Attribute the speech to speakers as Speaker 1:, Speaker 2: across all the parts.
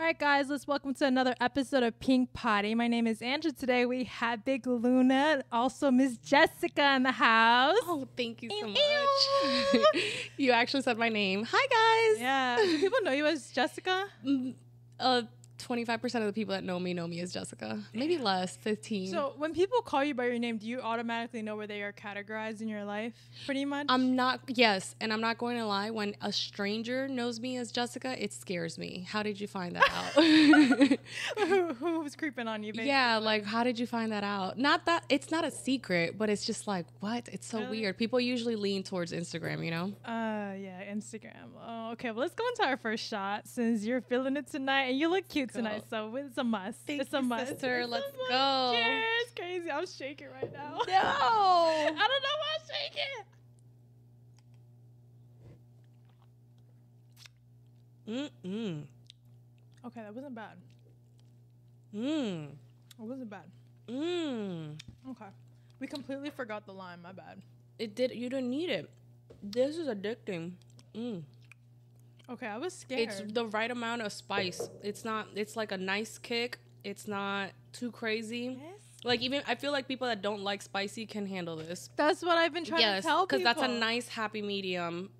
Speaker 1: All right, guys, let's welcome to another episode of Pink Potty. My name is Andrew. Today we have Big Luna, also Miss Jessica in the house.
Speaker 2: Oh, thank you so much. you actually said my name. Hi, guys.
Speaker 1: Yeah, do people know you as Jessica?
Speaker 2: Mm, Uh, 25% of the people that know me know me as Jessica. Maybe less, 15.
Speaker 1: So when people call you by your name, do you automatically know where they are categorized in your life? Pretty much.
Speaker 2: I'm not, yes, and I'm not going to lie. When a stranger knows me as Jessica, it scares me. How did you find that out?
Speaker 1: who, who was creeping on you?
Speaker 2: Yeah, like, how did you find that out? Not that it's not a secret, but it's just like, what? It's so
Speaker 1: Really?
Speaker 2: weird. People usually lean towards Instagram, you know?
Speaker 1: Uh, yeah, Instagram. Oh, okay. Well, let's go into our first shot since you're feeling it tonight and you look cute tonight, so it's a must.
Speaker 2: Thank
Speaker 1: it's a
Speaker 2: you,
Speaker 1: must.
Speaker 2: sister.
Speaker 1: It's
Speaker 2: Let's go.
Speaker 1: Cheers! Crazy. I'm shaking right now.
Speaker 2: No.
Speaker 1: I don't know why I'm shaking.
Speaker 2: Mm-mm.
Speaker 1: Okay, that wasn't bad.
Speaker 2: Mm.
Speaker 1: It wasn't bad.
Speaker 2: Mm.
Speaker 1: Okay. We completely forgot the lime. My bad.
Speaker 2: It did. You didn't need it. This is addicting. Mm.
Speaker 1: Okay, I was scared.
Speaker 2: It's the right amount of spice. It's not. It's like a nice kick. It's not too crazy.
Speaker 1: Yes.
Speaker 2: Like even I feel like people that don't like spicy can handle this.
Speaker 1: That's what I've been trying
Speaker 2: yes,
Speaker 1: to tell people.
Speaker 2: because that's a nice happy medium.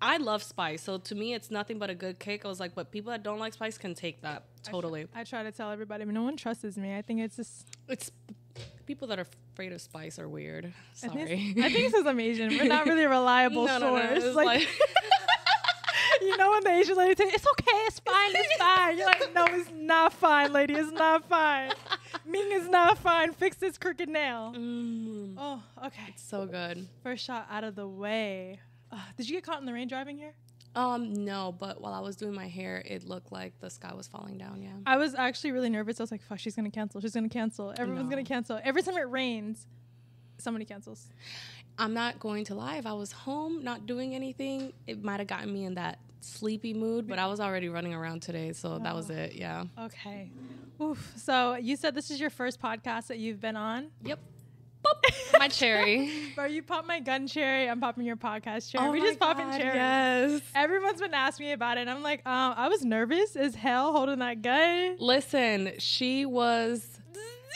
Speaker 2: I love spice, so to me it's nothing but a good kick. I was like, but people that don't like spice can take that
Speaker 1: I
Speaker 2: totally.
Speaker 1: I try to tell everybody, but no one trusts me. I think it's just.
Speaker 2: It's people that are afraid of spice are weird.
Speaker 1: I think,
Speaker 2: Sorry.
Speaker 1: I think because I'm Asian. We're not really a reliable
Speaker 2: No, no, no,
Speaker 1: source. like,
Speaker 2: like-
Speaker 1: you know when the Asian lady say, "It's okay, it's fine, it's fine." You're like, "No, it's not fine, lady. It's not fine. Ming is not fine. Fix this crooked nail."
Speaker 2: Mm,
Speaker 1: Oh, okay.
Speaker 2: It's so good.
Speaker 1: First shot out of the way. Uh, did you get caught in the rain driving here?
Speaker 2: Um, no, but while I was doing my hair, it looked like the sky was falling down. Yeah.
Speaker 1: I was actually really nervous. I was like, "Fuck, she's gonna cancel. She's gonna cancel. Everyone's
Speaker 2: No.
Speaker 1: gonna cancel. Every time it rains, somebody cancels."
Speaker 2: I'm not going to lie. If I was home not doing anything, it might have gotten me in that sleepy mood. But I was already running around today, so that was
Speaker 1: Oh.
Speaker 2: it. Yeah.
Speaker 1: Okay. Oof. So you said this is your first podcast that you've been on.
Speaker 2: Yep. Boop. My cherry.
Speaker 1: Bro, you pop my gun cherry. I'm popping your podcast cherry.
Speaker 2: Oh
Speaker 1: we just popping cherries.
Speaker 2: Yes.
Speaker 1: Everyone's been asking me about it. And I'm like, um, I was nervous as hell holding that gun.
Speaker 2: Listen, she was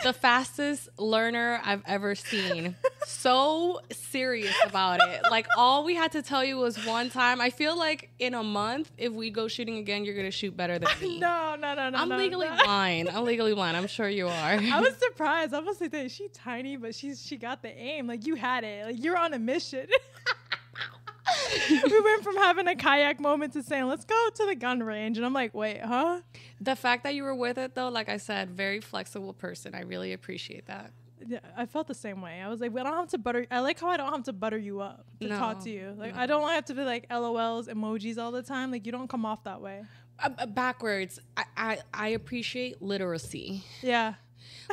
Speaker 2: the fastest learner I've ever seen. So serious about it. Like all we had to tell you was one time. I feel like in a month, if we go shooting again, you're gonna shoot better than me.
Speaker 1: no, no, no, no.
Speaker 2: I'm
Speaker 1: no,
Speaker 2: legally
Speaker 1: no.
Speaker 2: blind. I'm legally blind. I'm sure you are.
Speaker 1: I was surprised. I was like, "Dang, she tiny, but she's she got the aim. Like you had it. Like you're on a mission. we went from having a kayak moment to saying, let's go to the gun range. And I'm like, wait, huh?
Speaker 2: the fact that you were with it though, like I said, very flexible person. I really appreciate that.
Speaker 1: Yeah, I felt the same way. I was like, I don't have to butter. I like how I don't have to butter you up to talk to you. Like,
Speaker 2: no.
Speaker 1: I don't have to be like LOLs, emojis all the time. Like, you don't come off that way.
Speaker 2: Uh, uh, backwards, I, I I appreciate literacy.
Speaker 1: Yeah.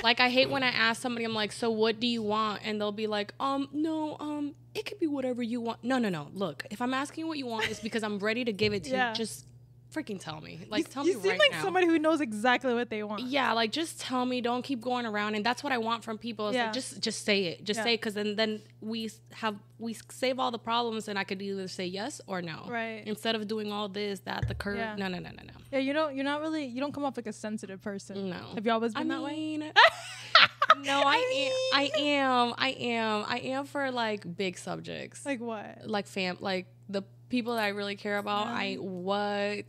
Speaker 2: Like I hate when I ask somebody, I'm like, so what do you want? And they'll be like, um, no, um, it could be whatever you want. No, no, no. Look, if I'm asking what you want, it's because I'm ready to give it to
Speaker 1: Yeah.
Speaker 2: you. Just freaking tell me. Like
Speaker 1: you,
Speaker 2: tell
Speaker 1: you
Speaker 2: me You
Speaker 1: seem
Speaker 2: right
Speaker 1: like
Speaker 2: now.
Speaker 1: somebody who knows exactly what they want.
Speaker 2: yeah, like just tell me. Don't keep going around. And that's what I want from people.
Speaker 1: Yeah.
Speaker 2: like just just say it. Just
Speaker 1: Yeah.
Speaker 2: say it, because then then we have we save all the problems, and I could either say yes or no.
Speaker 1: Right.
Speaker 2: Instead of doing all this, that, the curve.
Speaker 1: Yeah.
Speaker 2: No, no, no, no, no.
Speaker 1: Yeah, you don't. You're not really. You don't come off like a sensitive person.
Speaker 2: No.
Speaker 1: Have you always
Speaker 2: I
Speaker 1: been that way?
Speaker 2: no, I, am. I am. I am. I am for like big subjects, like,
Speaker 1: what?
Speaker 2: Like fam, like the people that I really care about. I what?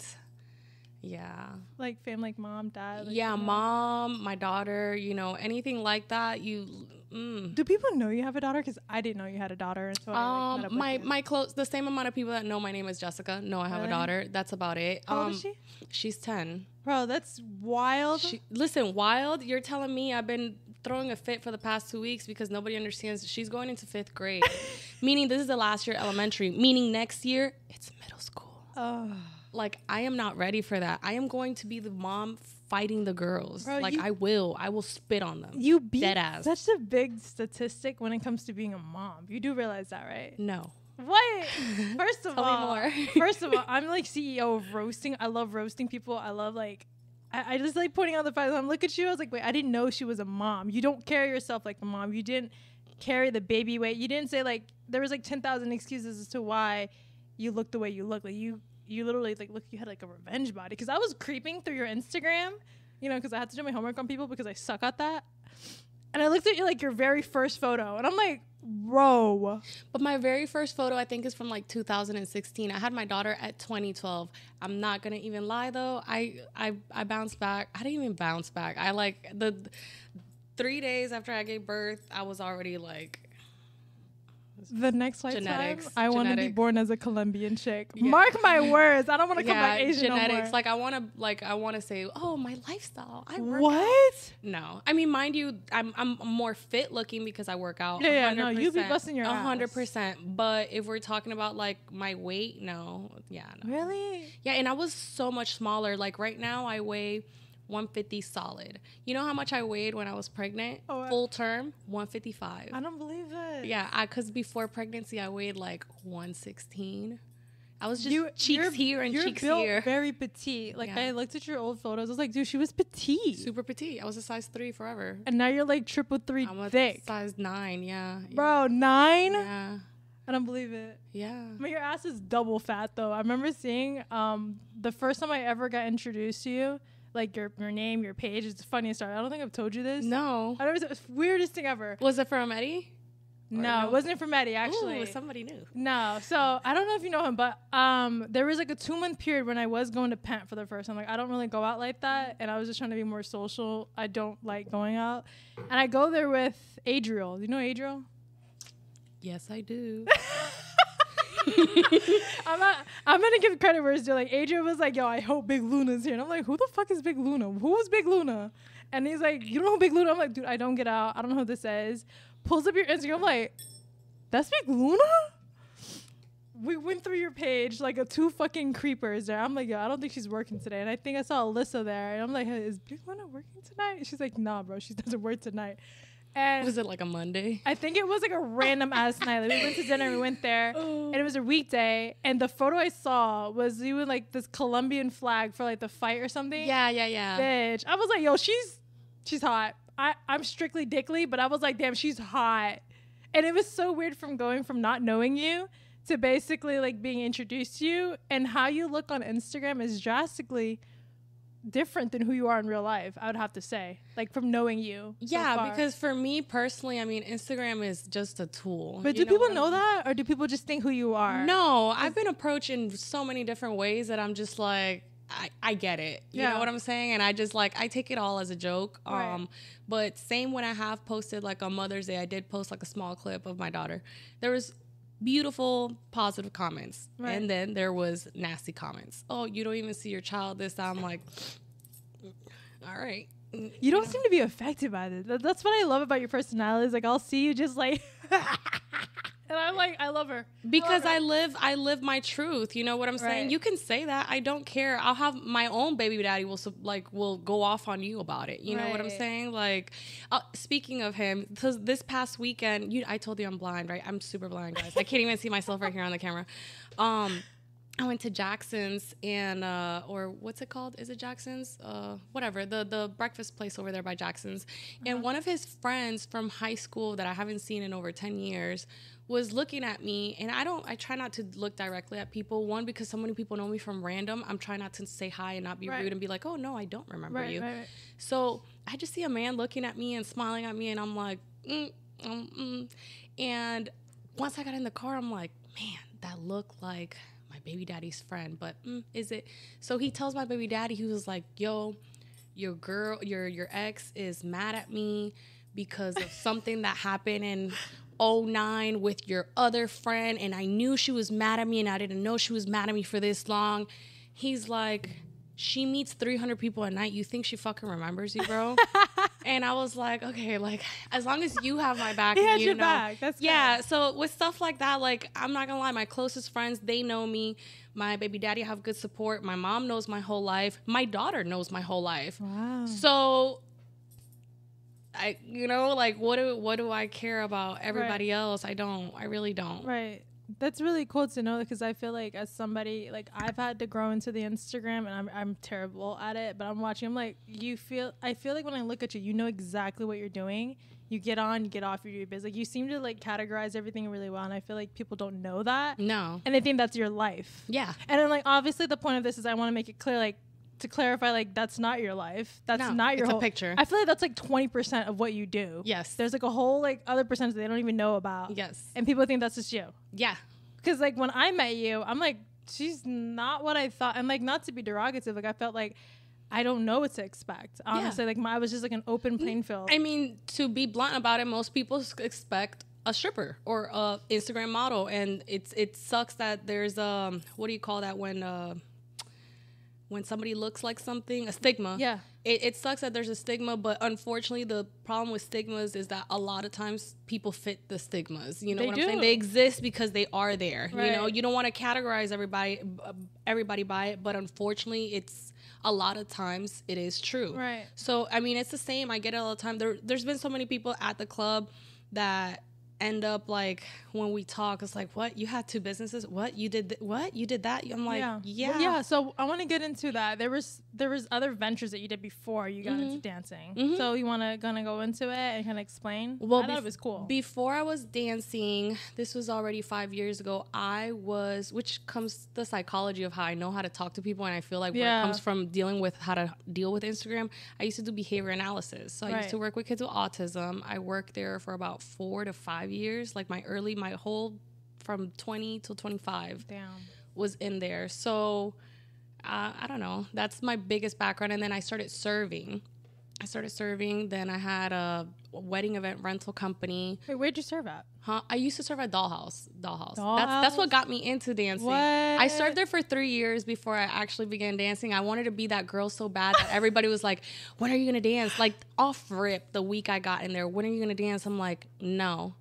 Speaker 2: Yeah,
Speaker 1: Like family, like mom, dad. like,
Speaker 2: yeah. Mom, my daughter. You know, anything like that. You. Mm.
Speaker 1: Do people know you have a daughter? Because I didn't know you had a daughter until I like,
Speaker 2: Um, my my close the same amount of people that know my name is Jessica know I have
Speaker 1: Really?
Speaker 2: a daughter. That's about it.
Speaker 1: How
Speaker 2: um,
Speaker 1: old is she?
Speaker 2: She's ten.
Speaker 1: Bro, that's wild.
Speaker 2: She, listen, wild. You're telling me I've been throwing a fit for the past two weeks because nobody understands. She's going into fifth grade, meaning this is the last year elementary. Meaning next year it's middle school.
Speaker 1: oh.
Speaker 2: Like I am not ready for that. I am going to be the mom fighting the girls.
Speaker 1: Bro,
Speaker 2: like
Speaker 1: you-
Speaker 2: I will. I will spit on them.
Speaker 1: You beat
Speaker 2: Dead ass.
Speaker 1: such a big statistic when it comes to being a mom. You do realize that, right?
Speaker 2: no.
Speaker 1: What? First of
Speaker 2: Tell
Speaker 1: all, first of all, I'm like CEO of roasting. I love roasting people. I love like, I, I just like pointing out the fact. I'm look at you. I was like, wait, I didn't know she was a mom. You don't carry yourself like a mom. You didn't carry the baby weight. You didn't say like there was like ten thousand excuses as to why you look the way you look. Like you, you literally like look you had like a revenge body because I was creeping through your Instagram, you know, because I had to do my homework on people because I suck at that. And I looked at you like your very first photo, and I'm like, bro.
Speaker 2: But my very first photo, I think, is from like 2016. I had my daughter at 2012. I'm not gonna even lie though. I I I bounced back. I didn't even bounce back. I like the three days after I gave birth, I was already like
Speaker 1: The next lifetime,
Speaker 2: Genetics,
Speaker 1: I want to be born as a Colombian chick.
Speaker 2: Yeah.
Speaker 1: Mark my words. I don't want to come back Asian
Speaker 2: genetics.
Speaker 1: no more.
Speaker 2: like I want to like I want to say, oh, my lifestyle. I work out."
Speaker 1: what?
Speaker 2: No, I mean, mind you, I'm I'm more fit looking because I work out.
Speaker 1: Yeah, yeah, no, you be
Speaker 2: 100%,
Speaker 1: busting your
Speaker 2: a
Speaker 1: ass.
Speaker 2: hundred percent. But if we're talking about like my weight, no, yeah, no.
Speaker 1: Really?
Speaker 2: Yeah, and I was so much smaller. Like right now, I weigh 150 solid. You know how much I weighed when I was pregnant?
Speaker 1: Oh,
Speaker 2: Full term, 155.
Speaker 1: I don't believe it.
Speaker 2: Yeah, I because before pregnancy, I weighed like 116. I was just
Speaker 1: You-
Speaker 2: cheeks here and cheeks here.
Speaker 1: Very petite. Like
Speaker 2: Yeah.
Speaker 1: I looked at your old photos. I was like, dude, she was petite.
Speaker 2: Super petite. I was a size three forever.
Speaker 1: And now you're like triple three
Speaker 2: I'm a
Speaker 1: thick.
Speaker 2: size nine. Yeah.
Speaker 1: Bro, nine?
Speaker 2: Yeah.
Speaker 1: I don't believe it.
Speaker 2: Yeah.
Speaker 1: But your ass is double fat though. I remember seeing um the first time I ever got introduced to you, like your your name, your page. It's the funniest story. I don't think I've told you this.
Speaker 2: No.
Speaker 1: I don't know, it's the weirdest thing ever.
Speaker 2: Was it from Eddie?
Speaker 1: No,
Speaker 2: no?
Speaker 1: it wasn't from Eddie actually.
Speaker 2: Ooh, somebody knew.
Speaker 1: No, so I don't know if you know him, but um, there was like a two month period when I was going to Pent for the first time. Like I don't really go out like that, and I was just trying to be more social. I don't like going out, and I go there with Adriel. Do You know Adriel?
Speaker 2: Yes, I do.
Speaker 1: I'm not. I'm gonna give credit where it's due. Like Adriel was like, "Yo, I hope Big Luna's here," and I'm like, "Who the fuck is Big Luna? Who is Big Luna?" And he's like, "You don't know Big Luna?" I'm like, "Dude, I don't get out. I don't know who this is." Pulls up your Instagram. I'm like, "That's Big Luna." We went through your page like a two fucking creepers there. I'm like, yo, I don't think she's working today. And I think I saw Alyssa there. And I'm like, hey, is Big Luna working tonight? She's like, nah, bro, she doesn't work tonight. And
Speaker 2: was it like a Monday?
Speaker 1: I think it was like a random ass night. Like we went to dinner, we went there, oh. and it was a weekday. And the photo I saw was you in like this Colombian flag for like the fight or something.
Speaker 2: Yeah, yeah, yeah.
Speaker 1: bitch. I was like, yo, she's she's hot. I I'm strictly dickly, but I was like, damn, she's hot. And it was so weird from going from not knowing you to basically like being introduced to you, and how you look on Instagram is drastically different than who you are in real life. I would have to say, like from knowing you. so
Speaker 2: Yeah,
Speaker 1: far.
Speaker 2: because for me personally, I mean, Instagram is just a tool.
Speaker 1: But do people know
Speaker 2: I'm-
Speaker 1: that, or do people just think who you are?
Speaker 2: No, I've been approached in so many different ways that I'm just like, I, I get it. You
Speaker 1: Yeah.
Speaker 2: know what I'm saying? And I just like, I take it all as a joke.
Speaker 1: Right.
Speaker 2: Um, but same when I have posted like on Mother's Day, I did post like a small clip of my daughter. There was beautiful positive comments
Speaker 1: Right.
Speaker 2: and then there was nasty comments oh you don't even see your child this i'm like all right
Speaker 1: You don't seem to be affected by this. That's what I love about your personality. Is like I'll see you just like, and I'm like, I love her
Speaker 2: because
Speaker 1: Love her.
Speaker 2: I live I live my truth. You know what I'm saying?
Speaker 1: Right.
Speaker 2: You can say that. I don't care. I'll have my own baby daddy will like will go off on you about it. You know what I'm saying? Like uh, speaking of him, th- this past weekend, you I told you I'm blind, right? I'm super blind, guys. I can't even see myself right here on the camera. Um I went to Jackson's and uh or what's it called? Is it Jackson's? Uh whatever. The the breakfast place over there by Jackson's. And one of his friends from high school that I haven't seen in over 10 years was looking at me and I don't I try not to look directly at people. One because so many people know me from random. I'm trying not to say hi and not be
Speaker 1: Right.
Speaker 2: rude and be like, "Oh no, I don't remember
Speaker 1: right,
Speaker 2: you."
Speaker 1: right, right.
Speaker 2: So I just see a man looking at me and smiling at me, and I'm like, mm, um, mm. and once I got in the car, I'm like, man, that looked like my baby daddy's friend, but mm, is it? So he tells my baby daddy, he was like, yo, your girl, your your ex is mad at me because of something that happened in 09 with your other friend, and I knew she was mad at me, and I didn't know she was mad at me for this long. He's like, she meets 300 people a night. You think she fucking remembers you, bro? and I was like, okay, like as long as you have my back,
Speaker 1: He
Speaker 2: you
Speaker 1: your
Speaker 2: know,
Speaker 1: back. That's
Speaker 2: yeah.
Speaker 1: good.
Speaker 2: So with stuff like that, like I'm not gonna lie, my closest friends they know me. My baby daddy have good support. My mom knows my whole life. My daughter knows my whole life.
Speaker 1: Wow.
Speaker 2: So. I, you know, like what do what do I care about everybody else? I don't. I really don't.
Speaker 1: Right. That's really cool to know because I feel like as somebody like I've had to grow into the Instagram and I'm I'm terrible at it, but I'm watching. I'm like, you feel. I feel like when I look at you, you know exactly what you're doing, you get on, you get off, you do your business. Like you seem to like categorize everything really well, and I feel like people don't know that,
Speaker 2: No.
Speaker 1: and they think that's your life.
Speaker 2: Yeah.
Speaker 1: And then like obviously the point of this is I want to make it clear, like to clarify, like that's not your life. That's
Speaker 2: No,
Speaker 1: not your whole
Speaker 2: picture.
Speaker 1: I feel like that's like twenty percent of what you do.
Speaker 2: Yes.
Speaker 1: There's like a whole like other percentage that they don't even know about.
Speaker 2: Yes.
Speaker 1: And people think that's just you.
Speaker 2: Yeah.
Speaker 1: Because like when I met you, I'm like, she's not what I thought. And like not to be derogative, like I felt like I don't know what to expect. Honestly, like my was just like an open playing field.
Speaker 2: I mean, to be blunt about it, most people expect a stripper or a Instagram model, and it's it sucks that there's um what do you call that when uh when somebody looks like something a stigma.
Speaker 1: Yeah.
Speaker 2: It, it sucks that there's a stigma, but unfortunately, the problem with stigmas is that a lot of times people fit the stigmas. You know
Speaker 1: They
Speaker 2: what I'm saying? They exist because they are there. Right. You know, you don't want to categorize everybody everybody by it, but unfortunately, it's a lot of times it is true.
Speaker 1: Right.
Speaker 2: So I mean, it's the same. I get it all the time. There, there's been so many people at the club that end up like when we talk, it's like, what? You had two businesses? What? You did? Th- what? You did that? I'm like,
Speaker 1: yeah.
Speaker 2: yeah,
Speaker 1: yeah. So I want to get into that. There was there was other ventures that you did before you got
Speaker 2: Mm-hmm.
Speaker 1: into dancing. So you want to gonna go into it and kind of explain?
Speaker 2: Well,
Speaker 1: I thought
Speaker 2: bef-
Speaker 1: it was cool.
Speaker 2: Before I was dancing, this was already five years ago. I was, which comes the psychology of how I know how to talk to people, and I feel like where it comes from dealing with how to deal with Instagram. I used to do behavior analysis, so I used to work with kids with autism. I worked there for about four to five years, like my early, my whole from 20 till 25
Speaker 1: Damn.
Speaker 2: was in there. So uh, I don't know. That's my biggest background. And then I started serving. I started serving. Then I had a wedding event rental company.
Speaker 1: Wait, where'd you serve at?
Speaker 2: Huh? I used to serve at Dollhouse. Dollhouse. That's that's what got me into dancing.
Speaker 1: What?
Speaker 2: I served there for three years before I actually began dancing. I wanted to be that girl so bad that everybody was like, "When are you gonna dance?" Like off rip, the week I got in there, when are you gonna dance? I'm like, no.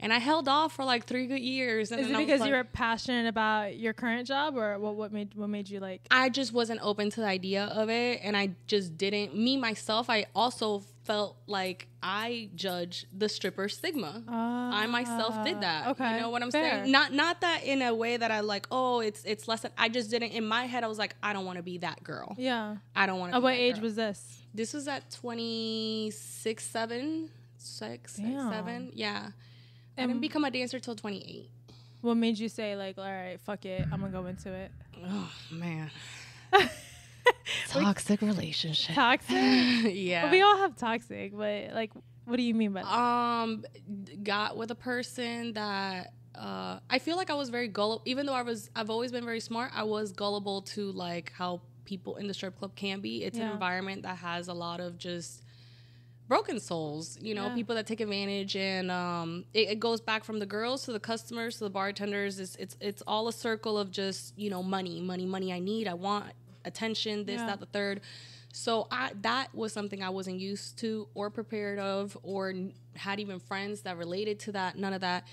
Speaker 2: And I held off for like three good years. And
Speaker 1: Is it because
Speaker 2: like-
Speaker 1: you were passionate about your current job, or what? What made what made you like?
Speaker 2: I just wasn't open to the idea of it and I just didn't me myself I also felt like I judge the stripper stigma. I myself did that.
Speaker 1: Ah, Okay,
Speaker 2: You know what I'm
Speaker 1: fair.
Speaker 2: saying? Not not that in a way that I like, oh, it's it's less than I just didn't in my head I was like, I don't want to be that girl.
Speaker 1: Yeah.
Speaker 2: I don't want to
Speaker 1: At what age was this?
Speaker 2: this was at 26, 7, 6,
Speaker 1: Damn.
Speaker 2: 7. Yeah. I
Speaker 1: And-
Speaker 2: didn't become a dancer till 28.
Speaker 1: What made you say like, all right, fuck it, I'm gonna go into it?
Speaker 2: Oh man. Toxic relationship.
Speaker 1: Toxic.
Speaker 2: yeah.
Speaker 1: we all have toxic, but like, what do you mean by that?
Speaker 2: um got with a person that uh I feel like I was very gullible even though I was I've always been very smart I was gullible to like how people in the strip club can be it's an environment that has a lot of just broken souls you know
Speaker 1: Yeah.
Speaker 2: people that take advantage and um it, it goes back from the girls to the customers to the bartenders it's it's it's all a circle of just you know money money money I need I want attention this
Speaker 1: Yeah.
Speaker 2: that the third so I that was something I wasn't used to or prepared of or had even friends that related to that. None of that.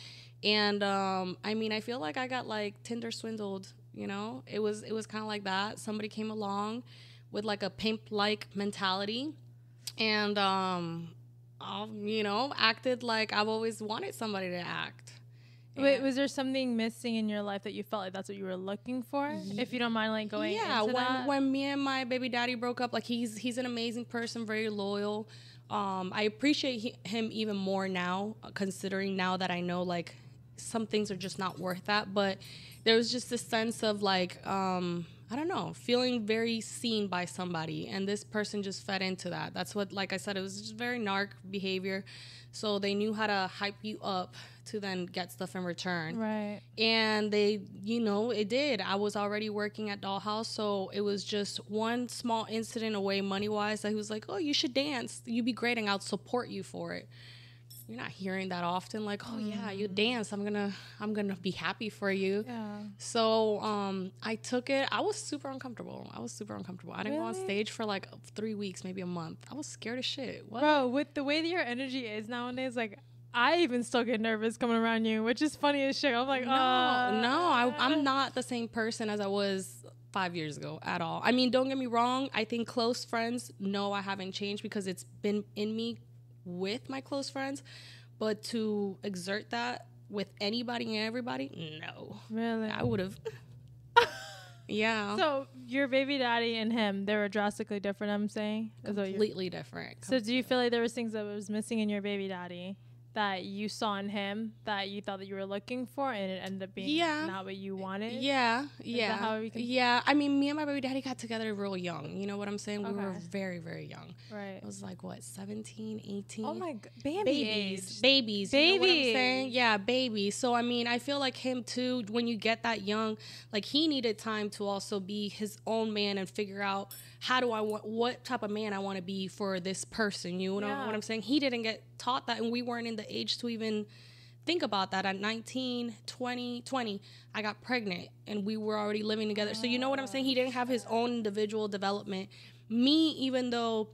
Speaker 2: And um, I mean, I feel like I got like Tinder swindled. You know, it was it was kind of like that. Somebody came along with like a pimp like mentality, and um, um, you know, acted like I've always wanted somebody to act.
Speaker 1: Wait, was there something missing in your life that you felt like that's what you were looking for? If you don't mind, like going
Speaker 2: yeah when
Speaker 1: that.
Speaker 2: when me and my baby daddy broke up like he's he's an amazing person very loyal um i appreciate he, him even more now uh, considering now that i know like some things are just not worth that but there was just this sense of like um i don't know feeling very seen by somebody and this person just fed into that. That's what like i said it was just very narc behavior. So they knew how to hype you up to then get stuff in return.
Speaker 1: Right.
Speaker 2: and they you know it did. I was already working at dollhouse so it was just one small incident away money wise that he was like oh you should dance. You'd be great and i'll support you for it you're not hearing that often like oh yeah you dance i'm gonna i'm gonna be happy for you
Speaker 1: Yeah.
Speaker 2: so um i took it i was super uncomfortable i was super uncomfortable i didn't go on stage for like three weeks maybe a month i was scared as shit what
Speaker 1: Bro, with the way that your energy is nowadays, like I even still get nervous coming around you, which is funny as shit. I'm like,
Speaker 2: No,
Speaker 1: uh,
Speaker 2: no, I, I'm not the same person as I was five years ago at all. I mean, don't get me wrong. I think close friends know I haven't changed because it's been in me with my close friends. But to exert that with anybody and everybody, no.
Speaker 1: Really?
Speaker 2: I would have. Yeah.
Speaker 1: So your baby daddy and him, they were drastically different. I'm saying.
Speaker 2: Completely different.
Speaker 1: So do you feel like there was things that was missing in your baby daddy that you saw in him that you thought that you were looking for and it ended up being
Speaker 2: Yeah.
Speaker 1: not what you wanted?
Speaker 2: Yeah, yeah,
Speaker 1: how can-
Speaker 2: yeah. I mean, me and my baby daddy got together real young. You know what I'm saying? We were very, very young.
Speaker 1: Right.
Speaker 2: It was like what, 17, 18?
Speaker 1: Oh my god, baby
Speaker 2: babies,
Speaker 1: age.
Speaker 2: babies, you know what I'm saying?
Speaker 1: Babies.
Speaker 2: Yeah, babies. So I mean, I feel like him too. When you get that young, like he needed time to also be his own man and figure out how do I want what type of man I want to be for this person. You know
Speaker 1: Yeah.
Speaker 2: what I'm saying? He didn't get taught that, and we weren't in the age to even think about that at 19 20 20 i got pregnant and we were already living together so you know what i'm saying he didn't have his own individual development me even though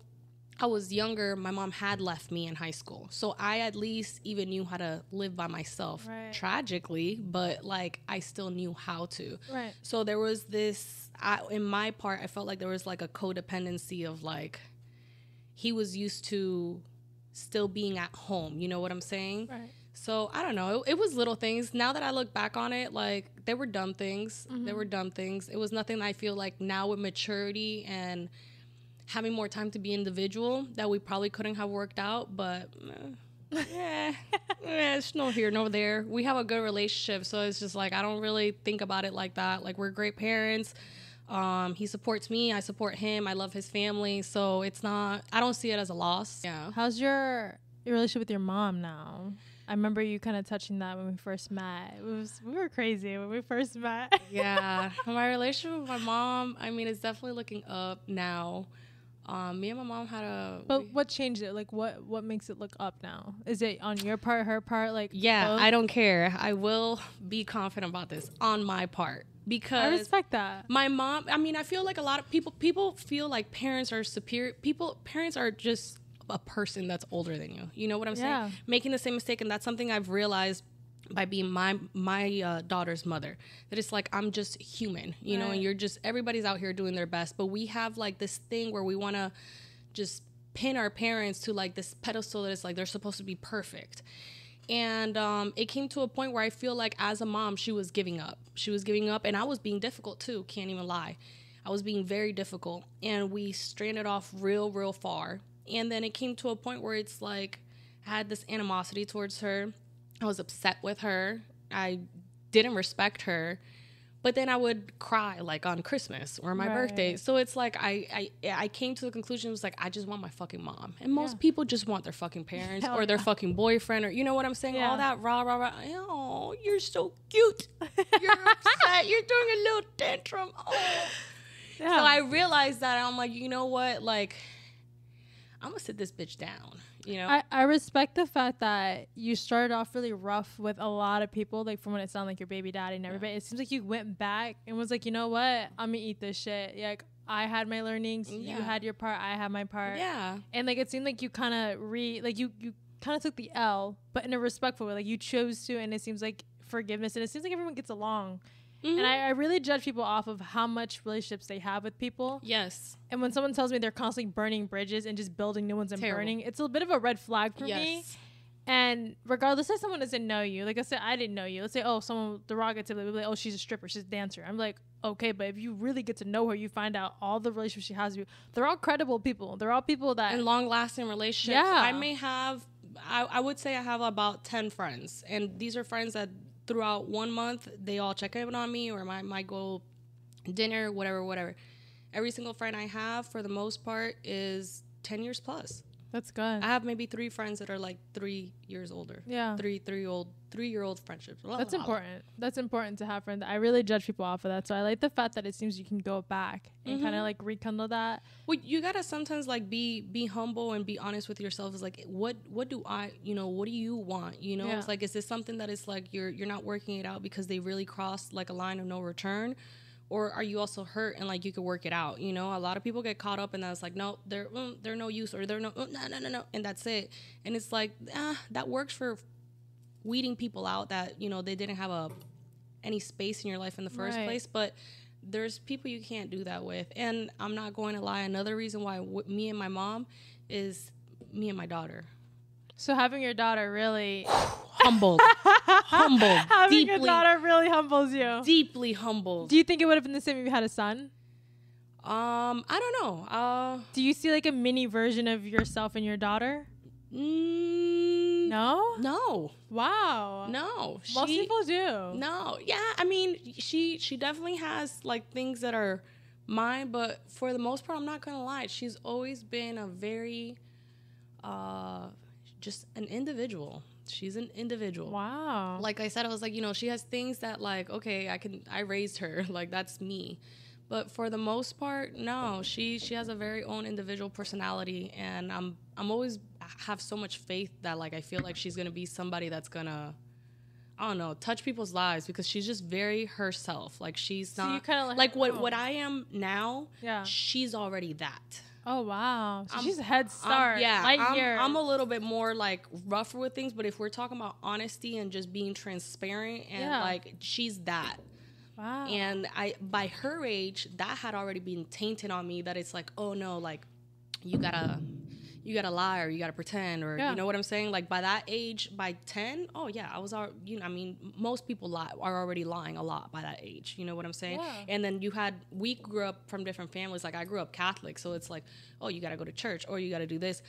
Speaker 2: I was younger, my mom had left me in high school. So I at least even knew how to live by myself.
Speaker 1: Right.
Speaker 2: Tragically, but like I still knew how to.
Speaker 1: Right.
Speaker 2: So there was this I, in my part, I felt like there was like a codependency of like he was used to still being at home. You know what I'm saying?
Speaker 1: Right.
Speaker 2: So I don't know. It, it was little things. Now that I look back on it, like they were dumb things. They were dumb things. It was nothing I feel like now with maturity and having more time to be individual that we probably couldn't have worked out. But eh, yeah, eh, it's no here, no there. We have a good relationship, so it's just like I don't really think about it like that. Like we're great parents. Um, he supports me. I support him. I love his family. So it's not. I don't see it as a loss. Yeah.
Speaker 1: How's your, your relationship with your mom now? I remember you kind of touching that when we first met. It was we were crazy when we first met.
Speaker 2: yeah, my relationship with my mom. I mean, it's definitely looking up now. Um, me and my mom had a.
Speaker 1: But what changed it? Like what what makes it look up now? Is it on your part, her part? Like
Speaker 2: yeah,
Speaker 1: both?
Speaker 2: I don't care. I will be confident about this on my part
Speaker 1: I respect that.
Speaker 2: my mom. I mean, I feel like a lot of people people feel like parents are superior. People parents are just a person that's older than you. You know what I'm
Speaker 1: Yeah.
Speaker 2: saying? Making the same mistake, and that's something I've realized by being my my uh, daughter's mother. That it's like I'm just human, you know, and you're just everybody's out here doing their best, but we have like this thing where we want to just pin our parents to like this pedestal that it's like they're supposed to be perfect. And um, it came to a point where I feel like as a mom, she was giving up. She was giving up, and I was being difficult too. Can't even lie. I was being very difficult, and we stranded off real, real far. And then it came to a point where it's like I had this animosity towards her. I was upset with her. I didn't respect her. But then I would cry like on Christmas or my birthday. So it's like I, I I came to the conclusion it was like I just want my fucking mom. And most
Speaker 1: Yeah.
Speaker 2: people just want their fucking parents
Speaker 1: Hell
Speaker 2: or their
Speaker 1: yeah.
Speaker 2: fucking boyfriend or you know what I'm saying?
Speaker 1: Yeah.
Speaker 2: All that rah rah rah. Oh, you're so cute. You're upset. You're doing a little tantrum. Oh. So I realized that I'm like, you know what? Like, I'm gonna sit this bitch down. You know?
Speaker 1: I, I respect the fact that you started off really rough with a lot of people, like from when it sounded like your baby daddy and everybody. It seems like you went back and was like, you know what? I'm gonna eat this shit. Yeah, Like I had my learnings, you had your part, I had my part.
Speaker 2: yeah.
Speaker 1: And like it seemed like you kind of re like you you kind of took the L, but in a respectful way. Like you chose to, and it seems like forgiveness, and it seems like everyone gets along.
Speaker 2: Mhm.
Speaker 1: And I, I really judge people off of how much relationships they have with people.
Speaker 2: yes.
Speaker 1: And when someone tells me they're constantly burning bridges and just building new ones and
Speaker 2: Terrible.
Speaker 1: burning, it's a bit of a red flag for me.
Speaker 2: Yes.
Speaker 1: And regardless if someone doesn't know you, like I said, I didn't know you. Let's say, oh, someone derogatively like, oh, she's a stripper, she's a dancer. I'm like, okay, but if you really get to know her, you find out all the relationships she has with you. They're all credible people. They're all people that
Speaker 2: and long lasting relationships.
Speaker 1: Yeah.
Speaker 2: I may have, I, I would say I have about 10 friends. And these are friends that throughout one month, they all check in on me or might, might go dinner, whatever, whatever. Every single friend I have, for the most part, is 10 years plus.
Speaker 1: That's good.
Speaker 2: I have maybe three friends that are like three years older.
Speaker 1: yeah.
Speaker 2: Three, three old, three year old friendships. Blah,
Speaker 1: That's
Speaker 2: blah, blah.
Speaker 1: important. That's important to have friends. I really judge people off of that. So I like the fact that it seems you can go back and kind of mm-hmm. like rekindle that.
Speaker 2: Well, you gotta sometimes like be be humble and be honest with yourself. Is like, what what do I, you know, what do you want? You know,
Speaker 1: Yeah.
Speaker 2: it's like, is this something that is like you're you're not working it out because they really crossed like a line of no return, or are you also hurt and like you could work it out? You know, a lot of people get caught up in that. It's like, no, they're mm, they're no use or they're no mm, no no no no, and that's it. And it's like, ah, that works for weeding people out that you know they didn't have a any space in your life in the first
Speaker 1: Right.
Speaker 2: place, but there's people you can't do that with. And I'm not going to lie. Another reason why w- me and my mom is me and my daughter.
Speaker 1: So having your daughter really
Speaker 2: Humbled, humbled,
Speaker 1: Having
Speaker 2: deeply,
Speaker 1: a daughter really humbles you.
Speaker 2: deeply humbled.
Speaker 1: Do you think it would have been the same if you had a son?
Speaker 2: um, I don't know. Uh,
Speaker 1: Do you see like a mini version of yourself in your daughter?
Speaker 2: mm,
Speaker 1: No.
Speaker 2: no,
Speaker 1: Wow.
Speaker 2: no.
Speaker 1: Most
Speaker 2: She-
Speaker 1: people do.
Speaker 2: No, yeah, I mean, she she definitely has like things that are mine, but for the most part, I'm not gonna lie. She's always been a very, uh, just an individual. She's an individual.
Speaker 1: Wow.
Speaker 2: Like I said, I was like, you know, she has things that like, okay, I can, I raised her, like that's me. But for the most part, no. She she has a very own individual personality, and I'm I'm always have so much faith that like I feel like she's gonna be somebody that's gonna. I don't know, touch people's lives because she's just very herself. Like she's
Speaker 1: So
Speaker 2: not
Speaker 1: kinda let
Speaker 2: like what what I am now.
Speaker 1: Yeah.
Speaker 2: she's already that.
Speaker 1: Oh wow. So
Speaker 2: I'm-
Speaker 1: she's a head
Speaker 2: I'm-
Speaker 1: start.
Speaker 2: yeah,
Speaker 1: Light
Speaker 2: I'm. I'm a little bit more like rougher with things, but if we're talking about honesty and just being transparent and
Speaker 1: Yeah.
Speaker 2: like she's that.
Speaker 1: wow.
Speaker 2: And I by her age, that had already been tainted on me that it's like, oh no, like you gotta you gotta lie or you gotta pretend or
Speaker 1: Yeah.
Speaker 2: you know what I'm saying? Like by that age, by ten, oh yeah, I was al- you know, I mean, most people lie are already lying a lot by that age. You know what I'm saying?
Speaker 1: Yeah.
Speaker 2: And then you had we grew up from different families. Like I grew up Catholic, so it's like, oh, you gotta go to church or you gotta do this.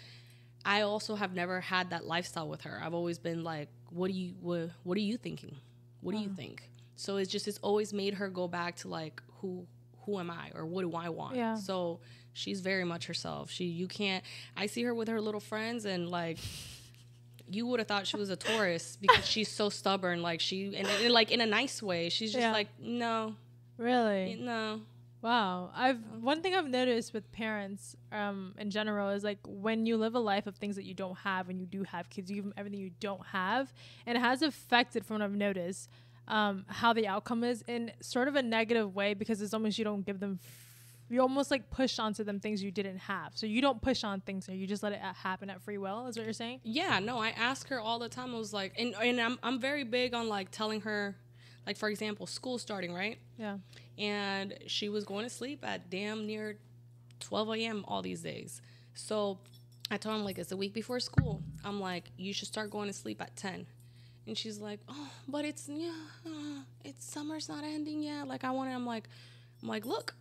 Speaker 2: I also have never had that lifestyle with her. I've always been like, what do you what, what are you thinking? What do you uh-huh. think? So it's just it's always made her go back to like who who am I or what do I want?
Speaker 1: Yeah.
Speaker 2: So she's very much herself. She you can't I see her with her little friends and like you would have thought she was a Taurus because she's so stubborn. Like she and, and like in a nice way. She's just
Speaker 1: Yeah.
Speaker 2: like, no,
Speaker 1: really.
Speaker 2: no.
Speaker 1: Wow. I've one thing I've noticed with parents um in general is like when you live a life of things that you don't have and you do have kids, you give them everything you don't have, and it has affected from what I've noticed um how the outcome is in sort of a negative way because it's almost you don't give them you almost like push onto them things you didn't have. So you don't push on things or you just let it uh, happen at free will, is what you're saying?
Speaker 2: Yeah, no, I ask her all the time. I was like, and, and I'm, I'm very big on like telling her, like, for example, school starting, right?
Speaker 1: Yeah.
Speaker 2: And she was going to sleep at damn near 12 a.m. all these days. So I told him, like, it's a week before school. I'm like, you should start going to sleep at 10. And she's like, oh, but it's, yeah, uh, it's summer's not ending yet. Like, I want to, I'm like, I'm like, look,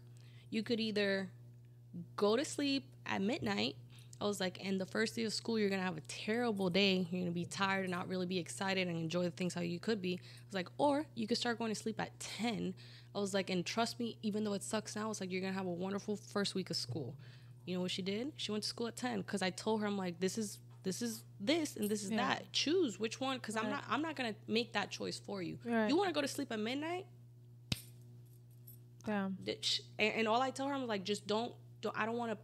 Speaker 2: you could either go to sleep at midnight. I was like, and the first day of school, you're gonna have a terrible day. You're gonna be tired and not really be excited and enjoy the things how you could be. I was like, or you could start going to sleep at 10. I was like, and trust me, even though it sucks now, it's like you're gonna have a wonderful first week of school. You know what she did? She went to school at 10 because I told her, I'm like, this is this is this and this is
Speaker 1: Yeah.
Speaker 2: that. Choose which one because I'm not I'm not gonna make that choice for you.
Speaker 1: Right.
Speaker 2: You want to go to sleep at midnight? Sh- and, and all I tell her, I'm like, just don't, don't I don't want to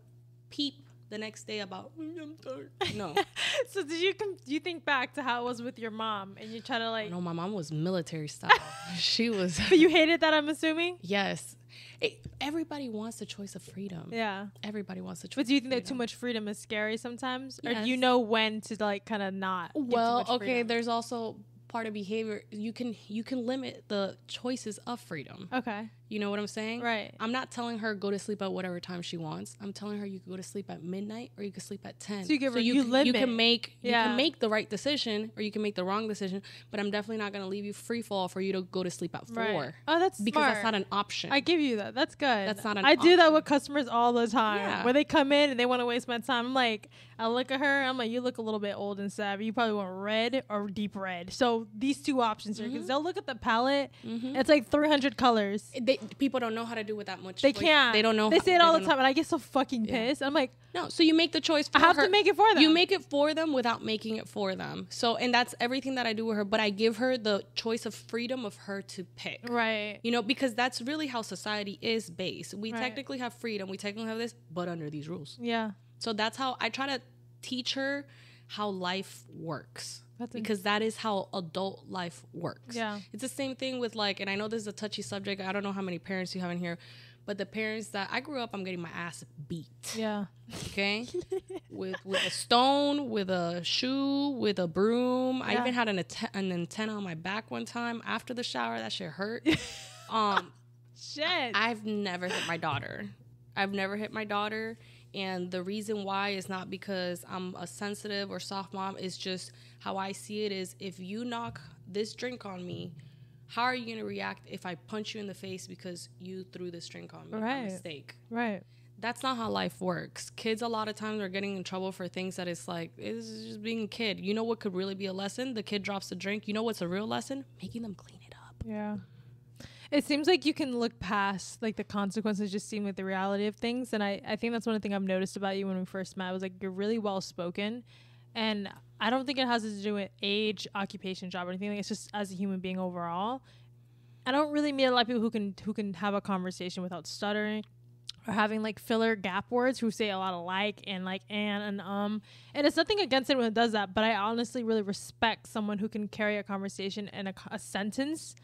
Speaker 2: peep the next day about "Mm, I'm tired. No,
Speaker 1: so did you com- do you think back to how it was with your mom and you try to like
Speaker 2: no, my mom was military style. she was.
Speaker 1: but you hated that I'm assuming?
Speaker 2: yes, It- everybody wants the choice of freedom.
Speaker 1: Yeah.
Speaker 2: Everybody wants the choice.
Speaker 1: But do you think that too much freedom is scary sometimes? Or do you know when to like kind of not?
Speaker 2: Well, okay.
Speaker 1: freedom?
Speaker 2: There's also part of behavior. You can you can limit the choices of freedom.
Speaker 1: Okay.
Speaker 2: You know what I'm saying?
Speaker 1: Right.
Speaker 2: I'm not telling her go to sleep at whatever time she wants. I'm telling her you can go to sleep at midnight or you can sleep at ten.
Speaker 1: So you give her- you
Speaker 2: can, you
Speaker 1: limit.
Speaker 2: can make you
Speaker 1: Yeah.
Speaker 2: can make the right decision or you can make the wrong decision. But I'm definitely not gonna leave you free fall for you to go to sleep at four
Speaker 1: Right. Oh, that's
Speaker 2: because
Speaker 1: smart.
Speaker 2: that's not an option.
Speaker 1: I give you that. That's good.
Speaker 2: That's not an option.
Speaker 1: I do that with customers all the time.
Speaker 2: Yeah.
Speaker 1: Where they come in and they want to waste my time. I'm like, I look at her. I'm like, you look a little bit old and savvy. You probably want red or deep red. So these two options here, because
Speaker 2: Mm-hmm.
Speaker 1: they'll look at the palette. It's like 300 colors.
Speaker 2: they, people don't know how to do with that much.
Speaker 1: They
Speaker 2: choice.
Speaker 1: can't.
Speaker 2: They don't know.
Speaker 1: They
Speaker 2: how-
Speaker 1: say it all the
Speaker 2: don't know.
Speaker 1: time, and I get so fucking
Speaker 2: Yeah.
Speaker 1: pissed. I'm like,
Speaker 2: No, so you make the choice. For
Speaker 1: I have
Speaker 2: her.
Speaker 1: to make it for them.
Speaker 2: You make it for them without making it for them. So, and that's everything that I do with her. But I give her the choice of freedom of her to pick.
Speaker 1: right.
Speaker 2: You know, because that's really how society is based. We
Speaker 1: Right.
Speaker 2: technically have freedom, we technically have this, but under these rules.
Speaker 1: Yeah.
Speaker 2: So that's how I try to teach her how life works.
Speaker 1: That's
Speaker 2: because that is how adult life works.
Speaker 1: Yeah.
Speaker 2: It's the same thing with like, and I know this is a touchy subject. I don't know how many parents you have in here, but the parents that I grew up, I'm getting my ass beat.
Speaker 1: Yeah.
Speaker 2: Okay, with with a stone, with a shoe, with a broom. I even had an, an antenna on my back one time after the shower. That shit hurt. um,
Speaker 1: Shit.
Speaker 2: I've never hit my daughter. I've never hit my daughter. And the reason why is not because I'm a sensitive or soft mom. It's just how I see it is if you knock this drink on me. How are you going to react if I punch you in the face because you threw this drink on me by
Speaker 1: Right.
Speaker 2: mistake?
Speaker 1: Right.
Speaker 2: That's not how life works. Kids a lot of times are getting in trouble for things that it's like it's just being a kid. You know what could really be a lesson? The kid drops the drink. You know what's a real lesson? Making them clean it up.
Speaker 1: Yeah. It seems like you can look past like the consequences, just seem like the reality of things. And I, I think that's one thing I've noticed about you when we first met was like you're really well spoken. And I don't think it has to do with age, occupation, job, or anything. Like, it's just as a human being overall. I don't really meet a lot of people who can who can have a conversation without stuttering or having like filler gap words who say a lot of like and like and and um and it's nothing against anyone who does that but i honestly really respect someone who can carry a conversation and a, a sentence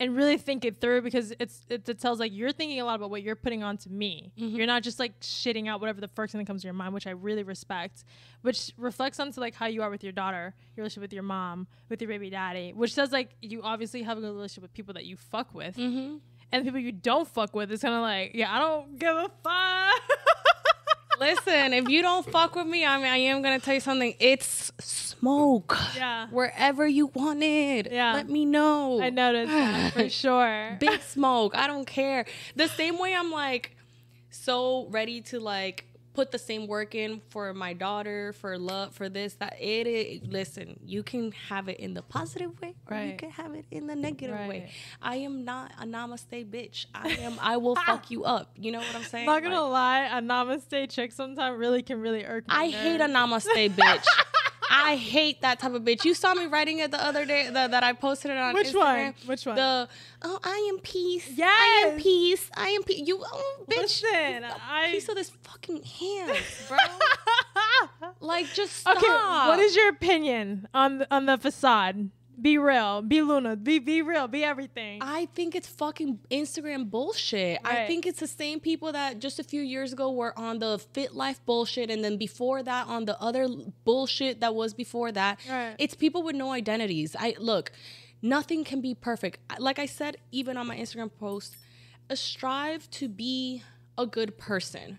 Speaker 1: and really think it through because it's it, it tells like you're thinking a lot about what you're putting on to me you're not just like shitting out whatever the first thing that comes to your mind which i really respect which reflects onto like how you are with your daughter your relationship with your mom with your baby daddy which says like you obviously have a good relationship with people that you fuck with
Speaker 2: Mm-hmm.
Speaker 1: and the people you don't fuck with, it's kind of like, yeah, I don't give a fuck.
Speaker 2: Listen, if you don't fuck with me, I mean, I am gonna tell you something. It's smoke.
Speaker 1: yeah,
Speaker 2: Wherever you want it.
Speaker 1: Yeah.
Speaker 2: Let me know.
Speaker 1: I noticed that for sure.
Speaker 2: Big smoke. I don't care. The same way I'm like so ready to like put the same work in for my daughter, for love, for this, that it is listen, you can have it in the positive way or you can have it in the negative way. I am not a namaste bitch. I am I will fuck you up. You know what I'm saying?
Speaker 1: Not gonna
Speaker 2: Like,
Speaker 1: lie, a namaste chick sometimes really can really irk me.
Speaker 2: I hate a namaste bitch. I hate that type of bitch. You saw me writing it the other day the, that I posted it on
Speaker 1: Which
Speaker 2: Instagram.
Speaker 1: one? Which one?
Speaker 2: The oh, I am peace. Yeah.
Speaker 1: I
Speaker 2: am peace. I am peace. You oh, bitch.
Speaker 1: Listen, I-
Speaker 2: piece of this fucking hand, bro. like just stop.
Speaker 1: okay, what is your opinion on the, on the facade? Be real. Be Luna. Be be real. Be everything.
Speaker 2: I think it's fucking Instagram bullshit. I think it's the same people that just a few years ago were on the fit life bullshit, and then before that on the other bullshit that was before that.
Speaker 1: Right.
Speaker 2: It's people with no identities. I look, nothing can be perfect. Like I said, even on my Instagram post, strive to be a good person.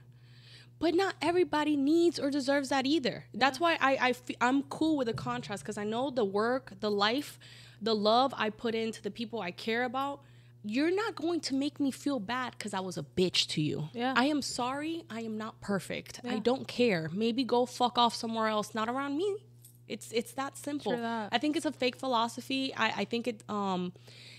Speaker 2: But not everybody needs or deserves that either. That's why I, I fe- I'm cool with the contrast because I know the work, the life, the love I put into the people I care about. You're not going to make me feel bad because I was a bitch to you.
Speaker 1: Yeah.
Speaker 2: I am sorry. I am not perfect. I don't care. Maybe go fuck off somewhere else, not around me. It's it's that simple.
Speaker 1: That.
Speaker 2: I think it's a fake philosophy. I, I think it um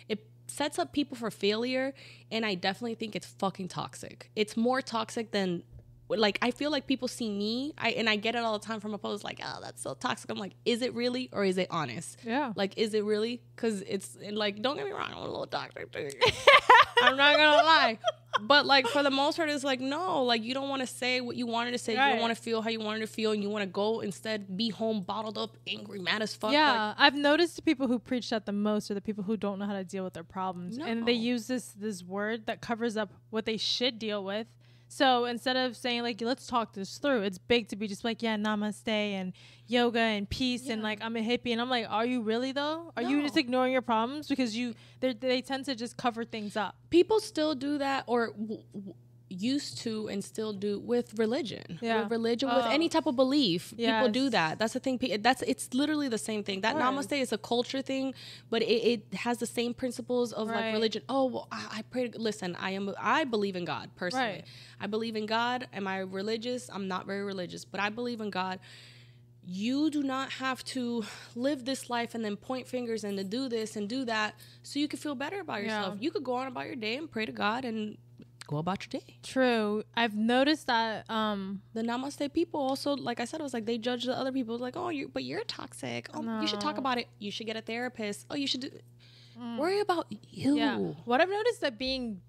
Speaker 2: it sets up people for failure and I definitely think it's fucking toxic. It's more toxic than like I feel like people see me I and I get it all the time from a post like, oh, that's so toxic. I'm like, is it really or is it honest?
Speaker 1: yeah.
Speaker 2: Like, is it really? Because it's and like, don't get me wrong, I'm a little toxic. I'm not gonna lie. But like for the most part, it's like no, like you don't want to say what you wanted to say. You don't want to feel how you wanted to feel, and you want to go instead be home bottled up, angry, mad as fuck. Like,
Speaker 1: Yeah, I've noticed the people who preach that the most are the people who don't know how to deal with their problems, and they use this this word that covers up what they should deal with. So instead of saying like let's talk this through, it's big to be just like yeah namaste and yoga and peace and like I'm a hippie and I'm like are you really though? Are you just ignoring your problems because you they they tend to just cover things up.
Speaker 2: people still do that or w- w- used to and still do with religion
Speaker 1: Yeah.
Speaker 2: with religion with
Speaker 1: Oh.
Speaker 2: any type of belief people do that that's the thing that's it's literally the same thing that
Speaker 1: Word.
Speaker 2: namaste is a culture thing but it, it has the same principles of
Speaker 1: Right.
Speaker 2: like religion oh well, I, I pray to, listen i am i believe in god personally
Speaker 1: Right.
Speaker 2: i believe in god am i religious i'm not very religious but i believe in god you do not have to live this life and then point fingers and to do this and do that so you can feel better about
Speaker 1: Yeah.
Speaker 2: yourself. You could go on about your day and pray to God and go about your day.
Speaker 1: True. I've noticed that um
Speaker 2: The Namaste people also, like I said, it was like they judge the other people. Like, oh, you, but you're toxic. Oh, no. you should talk about it. You should get a therapist. Oh, you should do. Worry about you.
Speaker 1: Mm. Yeah. What I've noticed that being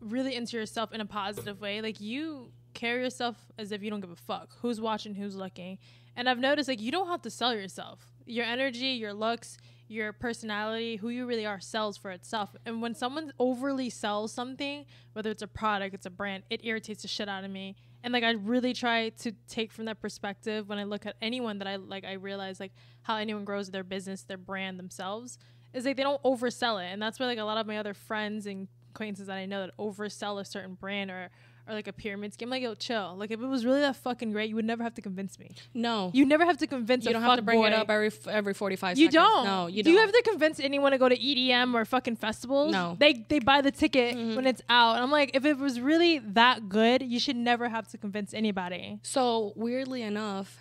Speaker 1: really into yourself in a positive way, like you carry yourself as if you don't give a fuck who's watching, who's looking. And I've noticed like you don't have to sell yourself. Your energy, your looks, your personality, who you really are sells for itself. And when someone overly sells something, whether it's a product, it's a brand, it irritates the shit out of me. And like I really try to take from that perspective when I look at anyone that I like I realize like how anyone grows their business, their brand themselves is like they don't oversell it. And that's where like a lot of my other friends and acquaintances that I know that oversell a certain brand or or like a pyramid scheme. Like, yo, chill. Like, if it was really that fucking great, you would never have to convince me.
Speaker 2: No,
Speaker 1: You never have to convince.
Speaker 2: you don't have to bring it up every f- every forty five.
Speaker 1: You
Speaker 2: seconds.
Speaker 1: don't.
Speaker 2: No, you
Speaker 1: Do
Speaker 2: don't.
Speaker 1: you have to convince anyone to go to EDM or fucking festivals?
Speaker 2: No.
Speaker 1: They they buy the ticket
Speaker 2: Mhm.
Speaker 1: when it's out. And I'm like, if it was really that good, you should never have to convince anybody.
Speaker 2: So weirdly enough,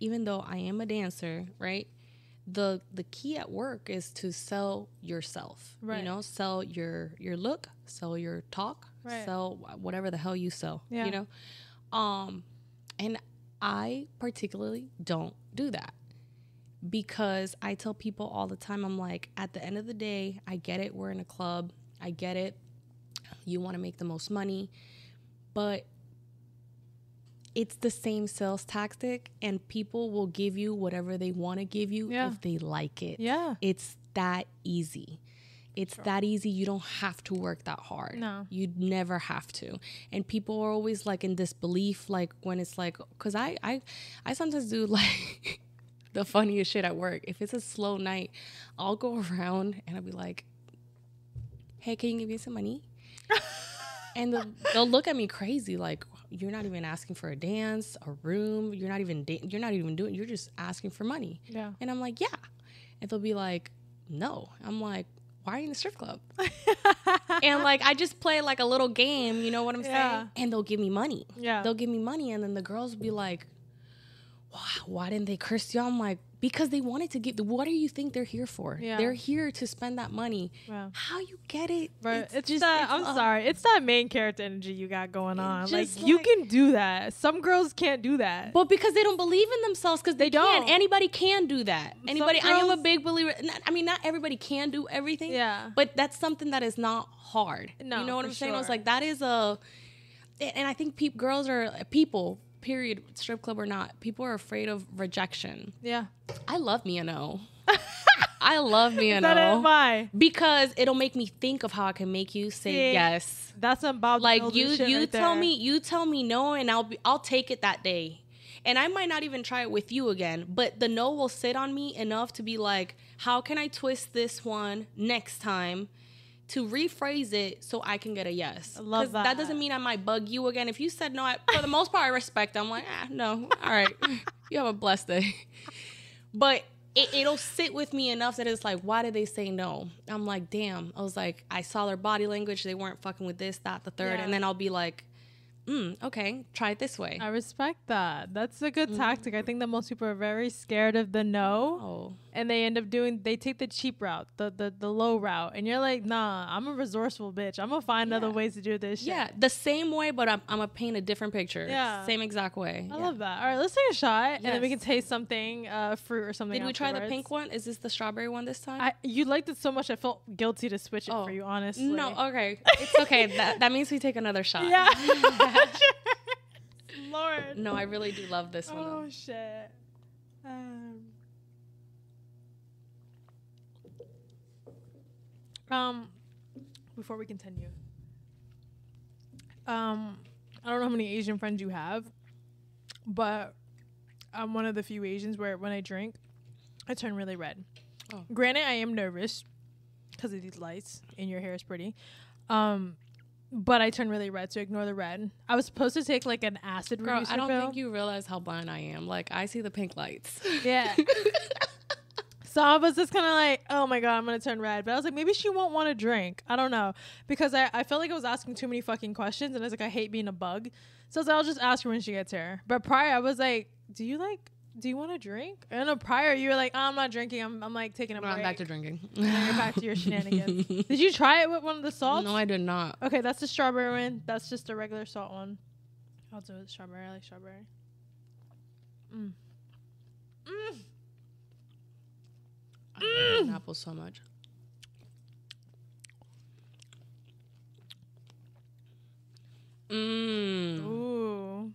Speaker 2: even though I am a dancer, right? The the key at work is to sell yourself.
Speaker 1: Right.
Speaker 2: You know, sell your your look, sell your talk,
Speaker 1: Right.
Speaker 2: sell whatever the hell you sell.
Speaker 1: Yeah.
Speaker 2: You know? Um and I particularly don't do that. Because I tell people all the time, I'm like, at the end of the day, I get it, we're in a club. I get it. You want to make the most money. But it's the same sales tactic and people will give you whatever they want to give you
Speaker 1: Yeah.
Speaker 2: if they like it.
Speaker 1: Yeah.
Speaker 2: It's that easy. It's that easy. You don't have to work that hard.
Speaker 1: No.
Speaker 2: You never have to. And people are always like in disbelief, like when it's like, cause I, I, I sometimes do like the funniest shit at work. If it's a slow night, I'll go around and I'll be like, "Hey, can you give me some money?" and they'll, they'll look at me crazy, like you're not even asking for a dance, a room. You're not even da- you're not even doing. You're just asking for money.
Speaker 1: Yeah.
Speaker 2: And I'm like, yeah. And they'll be like, no. I'm like, why are you in the strip club? and like, I just play like a little game, you know what I'm
Speaker 1: Yeah.
Speaker 2: saying? And they'll give me money.
Speaker 1: Yeah.
Speaker 2: They'll give me money. And then the girls will be like, why, why didn't they curse you? I'm like, because they wanted to give. What do you think they're here for?
Speaker 1: Yeah.
Speaker 2: They're here to spend that money.
Speaker 1: Wow.
Speaker 2: How you get it?
Speaker 1: But it's,
Speaker 2: just-
Speaker 1: that.
Speaker 2: it's
Speaker 1: I'm
Speaker 2: a-
Speaker 1: sorry. It's that main character energy you got going on. Like
Speaker 2: just
Speaker 1: you can do that. Some girls can't do that.
Speaker 2: But because they don't believe in themselves, because they,
Speaker 1: They
Speaker 2: don't.
Speaker 1: don't.
Speaker 2: Anybody can do that. Anybody. I am a big believer. not- I mean, not everybody can do everything.
Speaker 1: Yeah.
Speaker 2: But that's something that is not hard.
Speaker 1: No,
Speaker 2: you know what I'm saying? I was like, that is a. And I think peop, girls are people. Period. Strip club or not, people are afraid of rejection.
Speaker 1: yeah.
Speaker 2: I love me a no. I love me a no
Speaker 1: Why?
Speaker 2: because it'll make me think of how I can make you say
Speaker 1: See,
Speaker 2: yes
Speaker 1: That's Bob.
Speaker 2: like you you
Speaker 1: right
Speaker 2: tell
Speaker 1: there.
Speaker 2: me you tell me no and i'll be i'll take it that day and i might not even try it with you again but the no will sit on me enough to be like how can i twist this one next time to rephrase it so i can get a yes
Speaker 1: I love that.
Speaker 2: that doesn't mean i might bug you again if you said no I, for the most part i respect i'm like ah, no all right you have a blessed day but it, it'll sit with me enough that it's like, why did they say no? I'm like, damn. I was like, I saw their body language. They weren't fucking with this, that, the third.
Speaker 1: Yeah.
Speaker 2: And then I'll be like, mm, okay, try it this way.
Speaker 1: I respect that. That's a good tactic. I think that most people are very scared of the no,
Speaker 2: oh,
Speaker 1: and they end up doing. They take the cheap route, the the, the low route, and you're like, nah, I'm a resourceful bitch. I'm gonna find other ways to do this. Shit.
Speaker 2: yeah, the same way, but I'm, I'm gonna paint a different picture.
Speaker 1: Yeah.
Speaker 2: Same exact way.
Speaker 1: I
Speaker 2: Yeah.
Speaker 1: love that. All right, let's take a shot, and then we can taste something, uh, fruit or something.
Speaker 2: Did we try the pink one? Is this the strawberry one this time?
Speaker 1: I you liked it so much, I felt guilty to switch it
Speaker 2: Oh.
Speaker 1: for you. Honestly,
Speaker 2: no, okay. It's okay. that, that means we take another shot.
Speaker 1: Yeah. Lord.
Speaker 2: no, I really do love this one.
Speaker 1: Oh
Speaker 2: though.
Speaker 1: shit. Um, um, before we continue, um, I don't know how many Asian friends you have, but I'm one of the few Asians where when I drink, I turn really red.
Speaker 2: Oh.
Speaker 1: Granted, I am nervous because of these lights and your hair is pretty. Um, but I turn really red, so ignore the red. I was supposed to take like an acid
Speaker 2: Girl, I don't
Speaker 1: pill.
Speaker 2: think you realize how blind I am. Like, I see the pink lights.
Speaker 1: Yeah. So I was just kind of like, oh my God, I'm going to turn red. But I was like, maybe she won't want to drink. I don't know. Because I, I felt like I was asking too many fucking questions. And I was like, I hate being a bug. So I was like, I'll just ask her when she gets here. But prior, I was like, do you like, do you want to drink? And no, prior, you were like, oh, I'm not drinking. I'm, I'm like taking a
Speaker 2: But
Speaker 1: break.
Speaker 2: I'm back to drinking.
Speaker 1: And you're back to your shenanigans. Did you try it with one of the salts?
Speaker 2: No, I did not.
Speaker 1: okay, that's the strawberry one. That's just a regular salt one. I'll do it strawberry. I like strawberry. Mm. Mm.
Speaker 2: Love pineapple so much. Mmm.
Speaker 1: Ooh.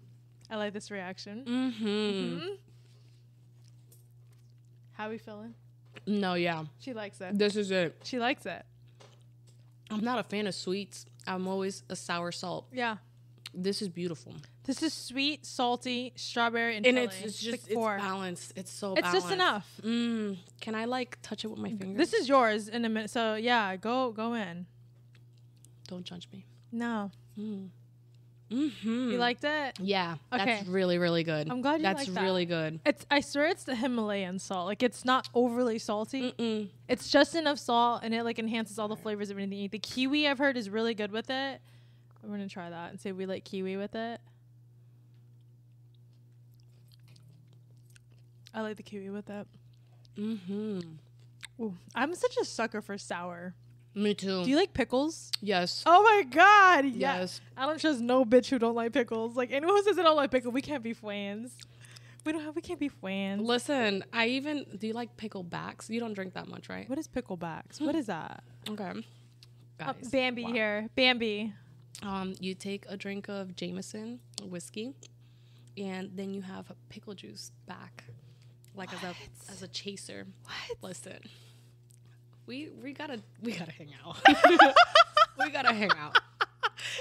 Speaker 1: I like this reaction.
Speaker 2: Mm-hmm.
Speaker 1: Mhm. How we feeling?
Speaker 2: No, yeah.
Speaker 1: She likes it.
Speaker 2: This is it.
Speaker 1: She likes it.
Speaker 2: I'm not a fan of sweets. I'm always a sour salt.
Speaker 1: Yeah.
Speaker 2: This is beautiful.
Speaker 1: This is sweet, salty, strawberry, and,
Speaker 2: And it's, it's just
Speaker 1: like
Speaker 2: it's
Speaker 1: four.
Speaker 2: balanced. It's so
Speaker 1: It's
Speaker 2: balanced.
Speaker 1: just enough.
Speaker 2: Mm. Can I like touch it with my finger?
Speaker 1: This is yours in a minute. So yeah, go go in.
Speaker 2: Don't judge me.
Speaker 1: No.
Speaker 2: Mm. Mm-hmm.
Speaker 1: You liked it?
Speaker 2: Yeah,
Speaker 1: Okay.
Speaker 2: that's really really good.
Speaker 1: I'm glad you
Speaker 2: That's
Speaker 1: like that.
Speaker 2: really good.
Speaker 1: It's I swear it's the Himalayan salt. Like it's not overly salty.
Speaker 2: Mm-mm.
Speaker 1: It's just enough salt and it like enhances all the flavors of anything. you eat. The kiwi I've heard is really good with it. I'm gonna try that and see if we like kiwi with it. I like the kiwi with it.
Speaker 2: Mm-hmm.
Speaker 1: Ooh, I'm such a sucker for sour.
Speaker 2: Me too.
Speaker 1: Do you like pickles?
Speaker 2: yes.
Speaker 1: Oh my god! Yeah.
Speaker 2: Yes.
Speaker 1: I don't trust no bitch who don't like pickles. Like anyone who says they don't like pickles, we can't be friends. We don't have. We can't be friends.
Speaker 2: Listen, I even do you like picklebacks? You don't drink that much, right?
Speaker 1: What is picklebacks? What is that?
Speaker 2: Okay.
Speaker 1: Uh,
Speaker 2: Guys,
Speaker 1: Bambi
Speaker 2: wow.
Speaker 1: here. Bambi.
Speaker 2: Um, you take a drink of Jameson whiskey, and then you have pickle juice back, like as a as a chaser.
Speaker 1: What?
Speaker 2: Listen, we we gotta we gotta hang out. we gotta hang out.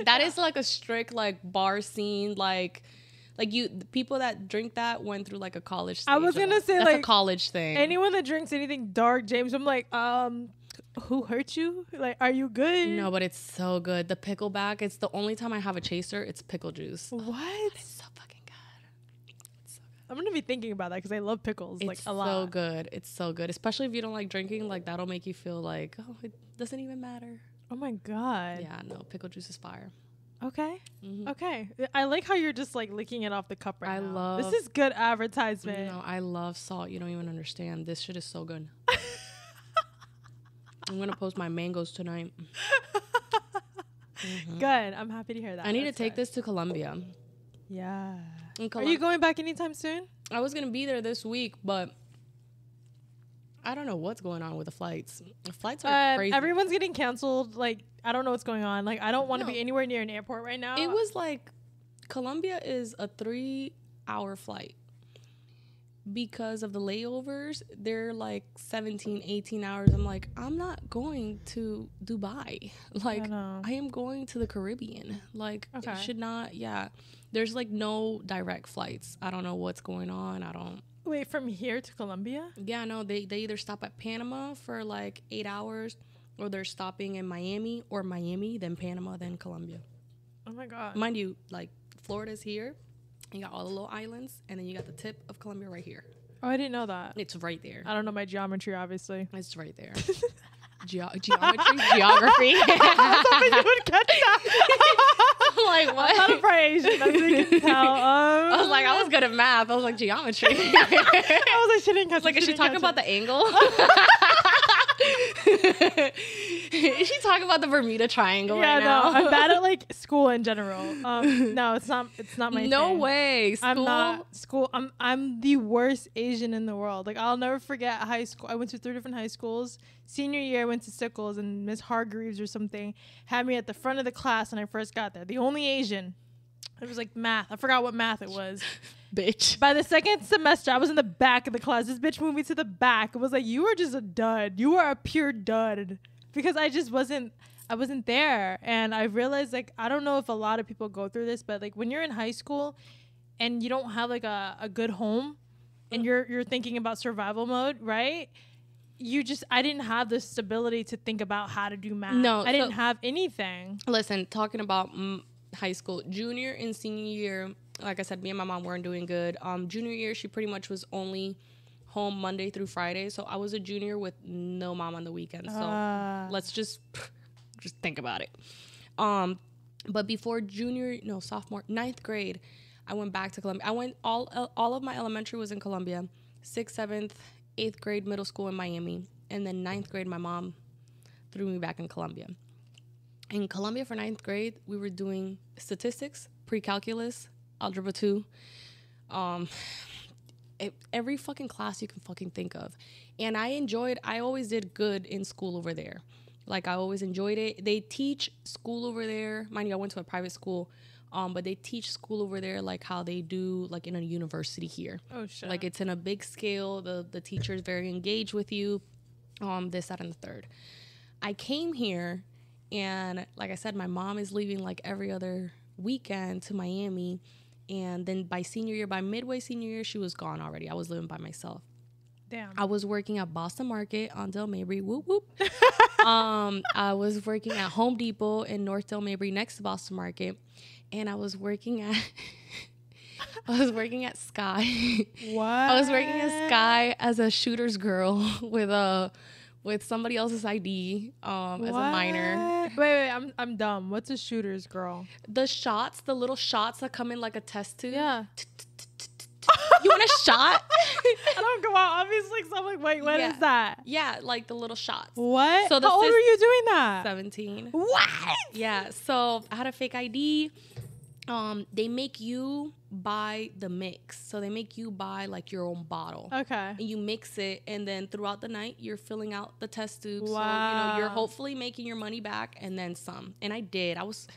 Speaker 2: That is like a strict like bar scene like. Like you, the people that drink that went through like a college.
Speaker 1: I was gonna
Speaker 2: it.
Speaker 1: say,
Speaker 2: that's a
Speaker 1: like,
Speaker 2: college thing.
Speaker 1: Anyone that drinks anything dark, James, I'm like, um, who hurt you? Like, are you good?
Speaker 2: no, but it's so good. The pickleback. It's the only time I have a chaser. It's pickle juice.
Speaker 1: What?
Speaker 2: It's so fucking good. It's so good.
Speaker 1: I'm gonna be thinking about that because I love pickles like a lot.
Speaker 2: It's so good. It's so good. Especially if you don't like drinking, like that'll make you feel like, oh, it doesn't even matter.
Speaker 1: Oh my god.
Speaker 2: Yeah, no, pickle juice is fire.
Speaker 1: Okay.
Speaker 2: Mhm.
Speaker 1: Okay. I like how you're just like licking it off the cup right
Speaker 2: I
Speaker 1: now.
Speaker 2: I love-
Speaker 1: This is good advertisement.
Speaker 2: No, I love salt. You don't even understand. This shit is so good. I'm gonna post my mangoes tonight. Mhm.
Speaker 1: Good. I'm happy to hear that.
Speaker 2: I need to take
Speaker 1: good.
Speaker 2: this to Colombia.
Speaker 1: Yeah. Are you going back anytime soon?
Speaker 2: I was gonna be there this week, but I don't know what's going on with the flights. The flights are
Speaker 1: Uh,
Speaker 2: crazy.
Speaker 1: everyone's getting canceled. Like, I don't know what's going on. Like, I don't want to
Speaker 2: No.
Speaker 1: be anywhere near an airport right now.
Speaker 2: It was like Colombia is a three hour flight. Because of the layovers, they're like 17, 18 hours. I'm like, I'm not going to Dubai. Like,
Speaker 1: know.
Speaker 2: I am going to the Caribbean. Like,
Speaker 1: Okay.
Speaker 2: it should not, yeah. There's like no direct flights. I don't know what's going on. I don't,
Speaker 1: Wait, from here to Colombia?
Speaker 2: yeah, no, they, they either stop at Panama for like eight hours or they're stopping in Miami or Miami, then Panama, then Colombia.
Speaker 1: Oh my god.
Speaker 2: Mind you, like Florida's here. You got all the little islands, and then you got the tip of Colombia right here.
Speaker 1: Oh, I didn't know that.
Speaker 2: It's right there.
Speaker 1: I don't know my geometry, obviously.
Speaker 2: It's right there. Geo- geometry, geography.
Speaker 1: you would catch that.
Speaker 2: like
Speaker 1: I'm not a
Speaker 2: what?
Speaker 1: Asian, as you can tell. Um,
Speaker 2: I was like, I was good at math. I was like geometry.
Speaker 1: I was like, she didn't catch
Speaker 2: like,
Speaker 1: it,
Speaker 2: is she talking
Speaker 1: catch
Speaker 2: about
Speaker 1: it.
Speaker 2: the angle? is she talking about the Bermuda Triangle
Speaker 1: Yeah,
Speaker 2: right now?
Speaker 1: no, I'm bad at like school in general. Um, no, it's not. It's not my.
Speaker 2: no
Speaker 1: thing.
Speaker 2: way. School?
Speaker 1: I'm not school. I'm I'm the worst Asian in the world. Like I'll never forget high school. I went to three different high schools. Senior year, I went to Sickles, and Miss Hargreaves or something had me at the front of the class when I first got there. The only Asian. It was like math. I forgot what math it was.
Speaker 2: bitch.
Speaker 1: By the second semester, I was in the back of the class. This bitch moved me to the back. It was like you were just a dud. You were a pure dud because I just wasn't. I wasn't there, and I realized like I don't know if a lot of people go through this, but like when you're in high school and you don't have like a, a good home, and you're you're thinking about survival mode, right? You just I didn't have the stability to think about how to do math.
Speaker 2: No,
Speaker 1: I didn't
Speaker 2: so-
Speaker 1: have anything.
Speaker 2: Listen, talking about high school, junior and senior year, like I said, me and my mom weren't doing good. Um, junior year, she pretty much was only home Monday through Friday, so I was a junior with no mom on the weekends. So
Speaker 1: Uh,
Speaker 2: let's just just think about it. Um, but before junior, no sophomore, ninth grade, I went back to Colombia. I went all all of my elementary was in Colombia, sixth, seventh, eighth grade, middle school in Miami, and then ninth grade, my mom threw me back in Colombia. In Colombia for ninth grade, we were doing statistics, pre-calculus, algebra two, um, every fucking class you can fucking think of. And I enjoyed, I always did good in school over there. Like I always enjoyed it. They teach school over there. Mind you, I went to a private school, um, but they teach school over there like how they do like in a university here.
Speaker 1: oh shit.
Speaker 2: Like it's in a big scale. The the teacher is very engaged with you. Um, this, that, and the third. I came here, and like I said, my mom is leaving like every other weekend to Miami, and then by senior year, by midway senior year, she was gone already. I was living by myself.
Speaker 1: Damn.
Speaker 2: I was working at Boston Market on Dale Mabry. Whoop whoop. um, I was working at Home Depot in North Northdale Mabry next to Boston Market, and I was working at I was working at Sky.
Speaker 1: What?
Speaker 2: I was working at Sky as a shooter's girl with a with somebody else's ID um, as a minor.
Speaker 1: Wait, wait, I'm I'm dumb. What's a shooter's girl?
Speaker 2: The shots, the little shots that come in like a test tube.
Speaker 1: Yeah.
Speaker 2: You want a shot?
Speaker 1: I don't go out obviously. So I'm like, wait, what is
Speaker 2: Yeah.
Speaker 1: that?
Speaker 2: yeah, like the little shots.
Speaker 1: What?
Speaker 2: So the
Speaker 1: How old were you doing that?
Speaker 2: 17.
Speaker 1: What?
Speaker 2: Yeah, so I had a fake ID. Um, they make you buy the mix. So they make you buy like your own bottle.
Speaker 1: Okay.
Speaker 2: And you mix it, and then throughout the night, you're filling out the test tubes. So, you know, you're hopefully making your money back and then some. And I did. I was,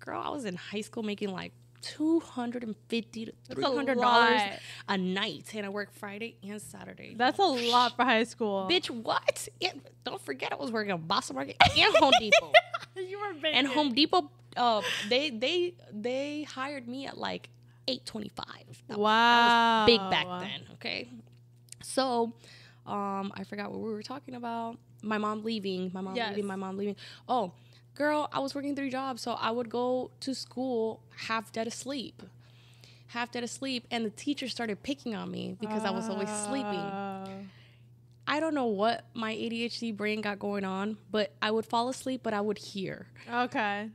Speaker 2: girl, I was in high school making like 250 to $300 a night. And I work Friday and Saturday.
Speaker 1: That's a lot for high school.
Speaker 2: Bitch, what? Yeah, don't forget I was working at Boston Market and Home Depot.
Speaker 1: you were big.
Speaker 2: and Home Depot, uh, they they they hired me at like eight twenty five.
Speaker 1: Wow.
Speaker 2: big back then. Okay, so um, I forgot what we were talking about. My mom leaving. My mom
Speaker 1: Yes.
Speaker 2: leaving. My mom leaving. Oh, girl, I was working three jobs, so I would go to school half dead asleep. Half dead asleep, and the teacher started picking on me because I was always sleeping.
Speaker 1: Oh.
Speaker 2: I don't know what my ADHD brain got going on, but I would fall asleep, but I would hear.
Speaker 1: Okay.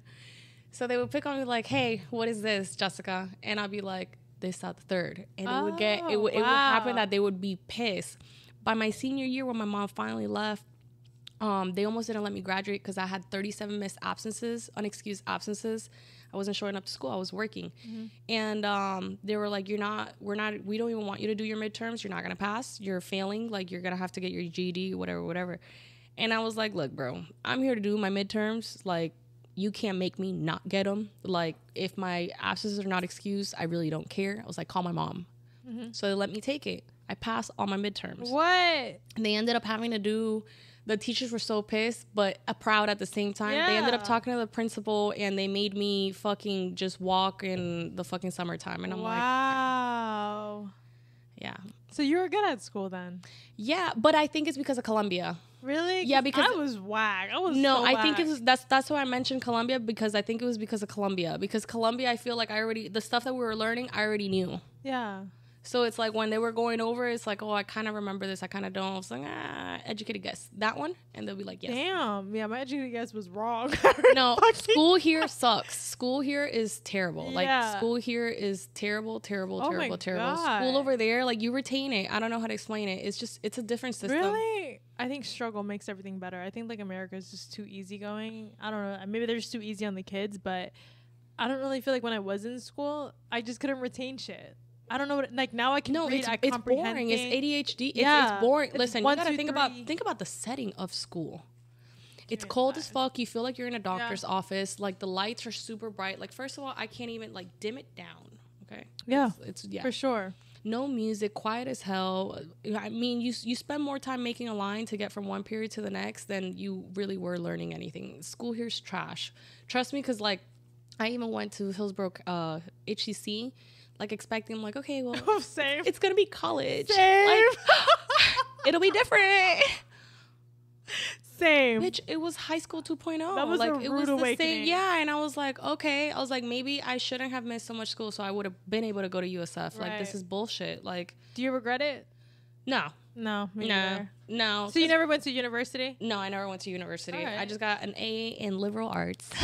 Speaker 2: So they would pick on me like, "Hey, what is this, Jessica?" And I'd be like, "This, that, the third. And it would get it
Speaker 1: Oh,
Speaker 2: would it would happen that they would be pissed. By my senior year, when my mom finally left, um, they almost didn't let me graduate because I had 37 missed absences, unexcused absences. I wasn't showing up to school. I was working,
Speaker 1: Mm-hmm.
Speaker 2: and um, they were like, "You're not. We're not. We don't even want you to do your midterms. You're not gonna pass. You're failing. Like you're gonna have to get your GED, whatever, whatever." And I was like, "Look, bro, I'm here to do my midterms. Like, you can't make me not get them. Like, if my absences are not excused, I really don't care." I was like, "Call my mom." So they let me take it. I passed all my midterms.
Speaker 1: What?
Speaker 2: And they ended up having to do the teachers were so pissed but proud at the same time Yeah. they ended up talking to the principal and they made me fucking just walk in the fucking summertime and i'm like
Speaker 1: wow.
Speaker 2: yeah
Speaker 1: So you were good at school then?
Speaker 2: yeah but i think it's because of colombia
Speaker 1: Really?
Speaker 2: Yeah, because-
Speaker 1: I was whack. I was
Speaker 2: no
Speaker 1: so
Speaker 2: i think it was that's that's why i mentioned colombia because i think it was because of colombia because colombia i feel like i already the stuff that we were learning i already knew
Speaker 1: Yeah.
Speaker 2: So it's like when they were going over it's like oh i kind of remember this i kind of don't i was like ah educated guess that one and they'll be like yes
Speaker 1: Damn. Yeah, my educated guess was wrong.
Speaker 2: No, school here sucks. School here is terrible. Like school here is terrible, terrible,
Speaker 1: Oh
Speaker 2: terrible, terrible.
Speaker 1: God.
Speaker 2: School over there, like you retain it. I don't know how to explain it. It's just it's a different system.
Speaker 1: Really? I think struggle makes everything better. I think like America is just too easygoing. I don't know. Maybe they're just too easy on the kids, but I don't really feel like when I was in school, I just couldn't retain shit. I don't know what like now I can
Speaker 2: No,
Speaker 1: read.
Speaker 2: it's,
Speaker 1: I
Speaker 2: it's
Speaker 1: comprehend
Speaker 2: boring. It's ADHD. It's,
Speaker 1: Yeah.
Speaker 2: it's boring.
Speaker 1: It's
Speaker 2: Listen,
Speaker 1: one,
Speaker 2: you gotta
Speaker 1: two,
Speaker 2: think about think about the setting of school. It's cold as fuck. You feel like you're in a doctor's office. Like the lights are super bright. Like first of all, I can't even like dim it down. Okay.
Speaker 1: Yeah,
Speaker 2: It's, it's yeah.
Speaker 1: for sure.
Speaker 2: no music, quiet as hell. I mean, you you spend more time making a line to get from one period to the next than you really were learning anything. School here's trash. Trust me, because like I even went to Hillsborough uh, HCC, like expecting like okay, well
Speaker 1: Oh, same.
Speaker 2: it's gonna be college,
Speaker 1: Same.
Speaker 2: like it'll be different.
Speaker 1: same.
Speaker 2: Bitch, it was high school 2.0.
Speaker 1: That was
Speaker 2: like
Speaker 1: a
Speaker 2: it
Speaker 1: rude
Speaker 2: was the
Speaker 1: awakening.
Speaker 2: same. Yeah, and I was like, okay. I was like, maybe I shouldn't have missed so much school, so I would have been able to go to USF. Like this is bullshit. Like
Speaker 1: Do you regret it?
Speaker 2: no,
Speaker 1: No,
Speaker 2: no, no.
Speaker 1: So you never went to university?
Speaker 2: No, I never went to university. I just got an A in liberal arts.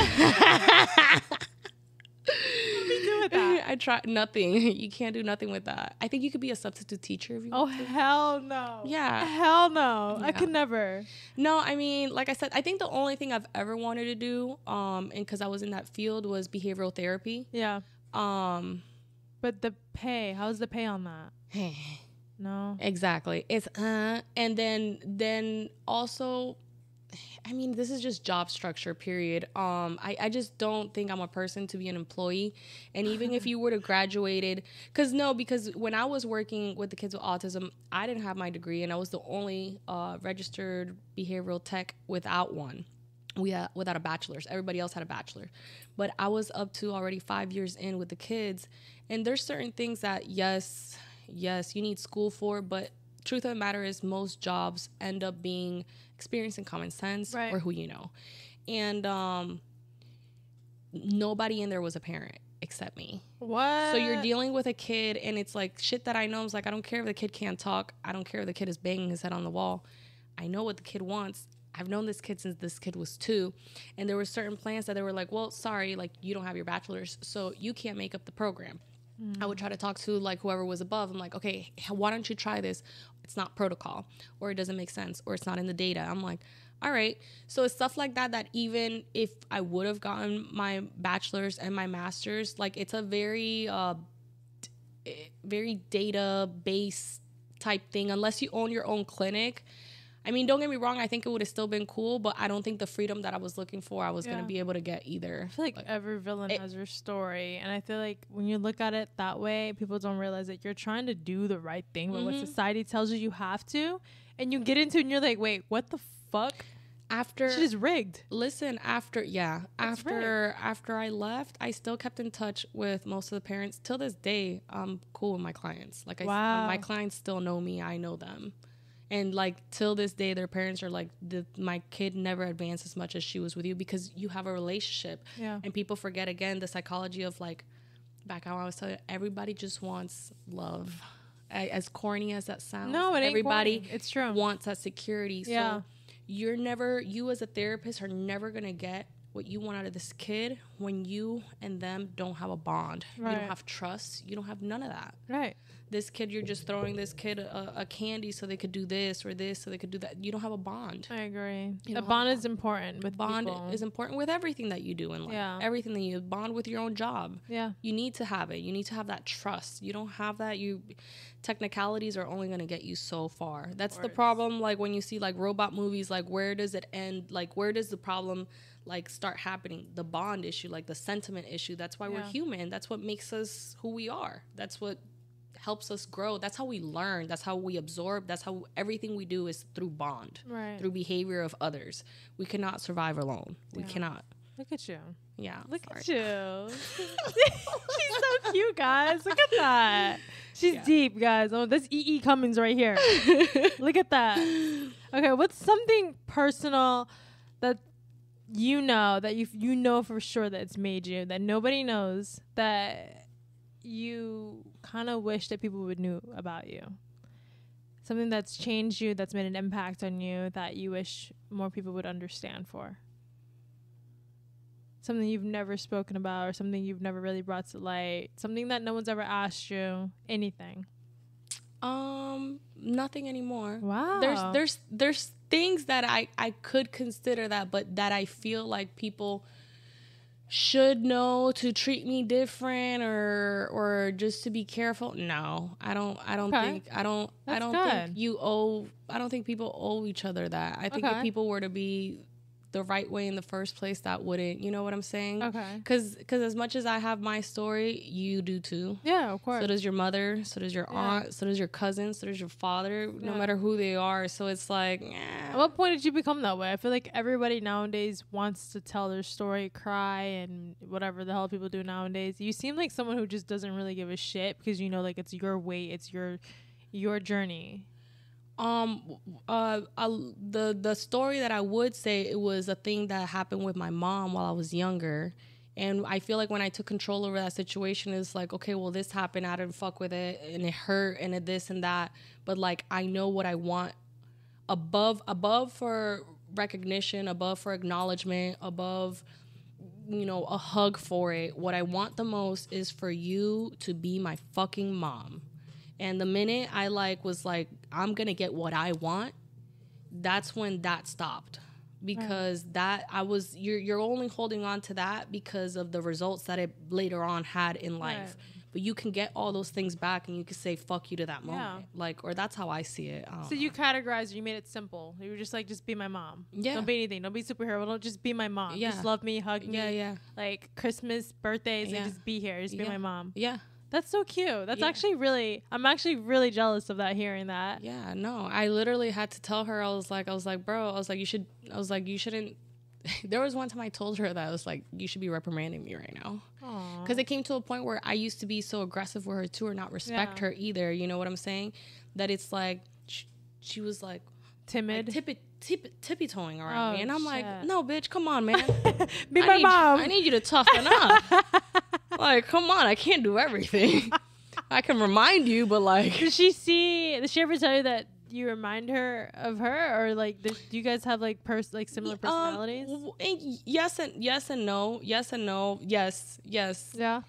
Speaker 1: What do you do with that?
Speaker 2: I tried nothing. You can't do nothing with that. I think you could be a substitute teacher if you
Speaker 1: Oh
Speaker 2: want to.
Speaker 1: hell no.
Speaker 2: Yeah.
Speaker 1: Hell no. I could never.
Speaker 2: No, I mean, like I said, I think the only thing I've ever wanted to do, um, and because I was in that field, was behavioral therapy.
Speaker 1: Yeah.
Speaker 2: Um,
Speaker 1: But the pay, how's the pay on that? No.
Speaker 2: exactly. It's uh, and then then also, I mean, this is just job structure. Period. Um, I I just don't think I'm a person to be an employee. And even if you were to graduated, because no, because when I was working with the kids with autism, I didn't have my degree, and I was the only uh, registered behavioral tech without one. we had, without a bachelor's. Everybody else had a bachelor, but I was up to already five years in with the kids, and there's certain things that yes, yes, you need school for, but truth of the matter is most jobs end up being experience and common sense
Speaker 1: Right.
Speaker 2: or who you know. And um nobody in there was a parent except me.
Speaker 1: What?
Speaker 2: So you're dealing with a kid, and it's like shit that I know. It's like I don't care if the kid can't talk. I don't care if the kid is banging his head on the wall. I know what the kid wants. I've known this kid since this kid was two, and there were certain plans that they were like, "Well, sorry, like you don't have your bachelor's, so you can't make up the program." I would try to talk to like whoever was above. I'm like, "Okay, why don't you try this? It's not protocol, or it doesn't make sense, or it's not in the data." I'm like, all right. So it's stuff like that that even if I would have gotten my bachelor's and my master's, like it's a very uh eh, very data based type thing unless you own your own clinic. I mean, don't get me wrong, I think it would have still been cool, but I don't think the freedom that I was looking for I was
Speaker 1: Yeah.
Speaker 2: going to be able to get either.
Speaker 1: I feel like every villain
Speaker 2: it-
Speaker 1: has their story, and I feel like when you look at it that way, people don't realize that you're trying to do the right thing, but what
Speaker 2: Mhm.
Speaker 1: society tells you you have to, and you get into it and you're like, wait, what the fuck?
Speaker 2: After
Speaker 1: Shit is rigged.
Speaker 2: listen after yeah
Speaker 1: That's
Speaker 2: after after i left i still kept in touch with most of the parents till this day i'm cool with my clients like I,
Speaker 1: Wow.
Speaker 2: my clients still know me i know them and like till this day their parents are like the, my kid never advanced as much as she was with you because you have a relationship
Speaker 1: Yeah.
Speaker 2: and people forget again the psychology of like back how i was telling you everybody just wants love as corny as that sounds
Speaker 1: No, it ain't
Speaker 2: everybody
Speaker 1: corny. It's true.
Speaker 2: wants that security
Speaker 1: Yeah.
Speaker 2: so you're never you as a therapist are never gonna get what you want out of this kid when you and them don't have a bond. You don't have trust. You don't have none of that.
Speaker 1: Right.
Speaker 2: this kid you're just throwing this kid a, a candy so they could do this or this so they could do that. You don't have a bond.
Speaker 1: I agree.
Speaker 2: You
Speaker 1: a bond is important with
Speaker 2: bond
Speaker 1: people.
Speaker 2: is important with everything that you do in life.
Speaker 1: Yeah.
Speaker 2: everything that you bond with your own job.
Speaker 1: Yeah.
Speaker 2: you need to have it. You need to have that trust. You don't have that. You technicalities are only going to get you so far. That's the problem like when you see like robot movies like where does it end? Like where does the problem like start happening the bond issue like the sentiment issue that's why we're human that's what makes us who we are that's what helps us grow that's how we learn that's how we absorb that's how everything we do is through bond
Speaker 1: Right.
Speaker 2: through behavior of others we cannot survive alone we cannot
Speaker 1: Look at you.
Speaker 2: yeah
Speaker 1: Look
Speaker 2: sorry.
Speaker 1: at you. She's so cute, guys. Look at that. She's
Speaker 2: Yeah.
Speaker 1: deep, guys. Oh, this E. E. Cummings right here. Look at that. Okay, what's something personal that you know that you you know for sure that it's made you that nobody knows that you kind of wish that people would knew about you? Something that's changed you, that's made an impact on you, that you wish more people would understand for. Something you've never spoken about, or something you've never really brought to light, something that no one's ever asked you, anything.
Speaker 2: Um, nothing anymore.
Speaker 1: Wow.
Speaker 2: There's there's there's things that I I could consider that, but that I feel like people should know to treat me different or or just to be careful. No, I don't. I don't
Speaker 1: Okay.
Speaker 2: think. I don't. I don't
Speaker 1: good.
Speaker 2: think you owe. I don't think people owe each other that. I think
Speaker 1: Okay.
Speaker 2: if people were to be the right way in the first place, that wouldn't. You know what I'm saying?
Speaker 1: okay.
Speaker 2: Because because as much as I have my story, you do too.
Speaker 1: Yeah, of course.
Speaker 2: So does your mother. So does your
Speaker 1: Yeah.
Speaker 2: aunt. So does your cousin. So does your father. No
Speaker 1: Yeah.
Speaker 2: matter who they are. So it's like, eh.
Speaker 1: At what point did you become that way? I feel like everybody nowadays wants to tell their story, cry, and whatever the hell people do nowadays. You seem like someone who just doesn't really give a shit because you know, like it's your way, it's your your journey.
Speaker 2: Um, uh, the the story that I would say it was a thing that happened with my mom while I was younger. And I feel like when I took control over that situation, it's like, okay, well, this happened. I didn't fuck with it, and it hurt, and it this and that. But like, I know what I want above above for recognition, above for acknowledgement, above you know, a hug for it. What I want the most is for you to be my fucking mom. And the minute I like was like, I'm gonna get what I want, that's when that stopped. Because that I was you're you're only holding on to that because of the results that it later on had in life.
Speaker 1: Right.
Speaker 2: But you can get all those things back and you can say fuck you to that moment.
Speaker 1: Yeah.
Speaker 2: Like or that's how I see it. I
Speaker 1: So you
Speaker 2: know.
Speaker 1: categorized, you made it simple. You were just like, just be my mom.
Speaker 2: Yeah.
Speaker 1: Don't be anything. Don't be superhero. Don't just be my mom.
Speaker 2: Yeah.
Speaker 1: Just love me, hug me.
Speaker 2: Yeah, yeah.
Speaker 1: Like Christmas, birthdays,
Speaker 2: Yeah.
Speaker 1: and just be here. Just be
Speaker 2: Yeah.
Speaker 1: my mom.
Speaker 2: Yeah.
Speaker 1: That's so cute. That's
Speaker 2: Yeah.
Speaker 1: actually really. I'm actually really jealous of that. Hearing that.
Speaker 2: Yeah, no. I literally had to tell her I was like I was like, "Bro, I was like you should I was like you shouldn't there was one time I told her that I was like, you should be reprimanding me right now. Because it came to a point where I used to be so aggressive with her too, or not respect
Speaker 1: Yeah.
Speaker 2: her either. You know what I'm saying? That it's like, sh- she was like
Speaker 1: Timid.
Speaker 2: like tippy tippy tippy toeing around
Speaker 1: Oh,
Speaker 2: me, and I'm like, no, bitch, come on, man.
Speaker 1: Be
Speaker 2: I
Speaker 1: my mom.
Speaker 2: I need you to toughen up. like, come on, I can't do everything. I can remind you, but like,
Speaker 1: Does she see? Does she ever tell you that you remind her of her, or like, does, do you guys have like pers like similar personalities?
Speaker 2: Um, yes and yes and no, yes and no, yes, yes.
Speaker 1: yeah.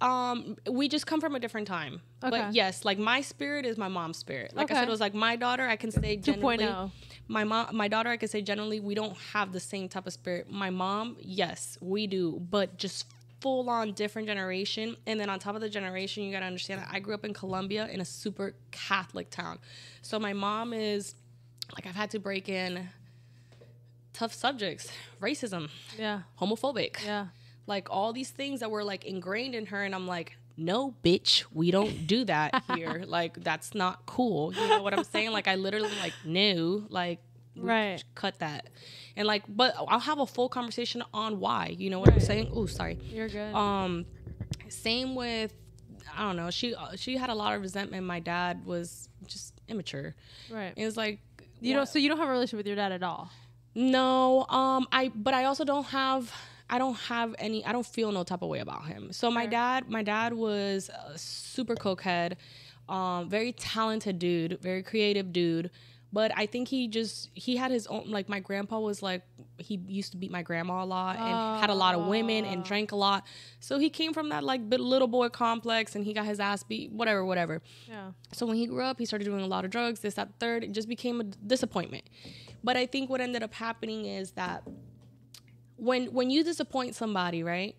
Speaker 2: Um, we just come from a different time.
Speaker 1: Okay.
Speaker 2: But yes, like my spirit is my mom's spirit. Like I said, it was like my daughter. I can say
Speaker 1: 2.0.
Speaker 2: generally. My mom, my daughter. I can say generally, we don't have the same type of spirit. My mom, yes, we do, but just full on different generation. And then on top of the generation, you gotta understand that I grew up in Colombia in a super Catholic town. So my mom is like I've had to break in tough subjects, racism,
Speaker 1: Yeah.
Speaker 2: homophobic
Speaker 1: Yeah.
Speaker 2: like all these things that were like ingrained in her and i'm like no bitch we don't do that here like that's not cool you know what i'm saying like i literally like knew like
Speaker 1: Right.
Speaker 2: cut that and like but i'll have a full conversation on why you know what i'm saying oh sorry
Speaker 1: You're good.
Speaker 2: um same with i don't know she uh, she had a lot of resentment my dad was just immature
Speaker 1: right.
Speaker 2: it was like
Speaker 1: You
Speaker 2: what-
Speaker 1: don't. So you don't have a relationship with your dad at all.
Speaker 2: no, um, I but I also don't have I don't have any I don't feel no type of way about him. So my
Speaker 1: Sure.
Speaker 2: dad my dad was a super cokehead, um, very talented dude, very creative dude. But I think he just he had his own like my grandpa was like he used to beat my grandma a lot and had a lot of women and drank a lot. So he came from that like little boy complex and he got his ass beat, whatever, whatever.
Speaker 1: Yeah.
Speaker 2: So when he grew up, he started doing a lot of drugs, this, that, third. It just became a disappointment. But I think what ended up happening is that when when you disappoint somebody, right?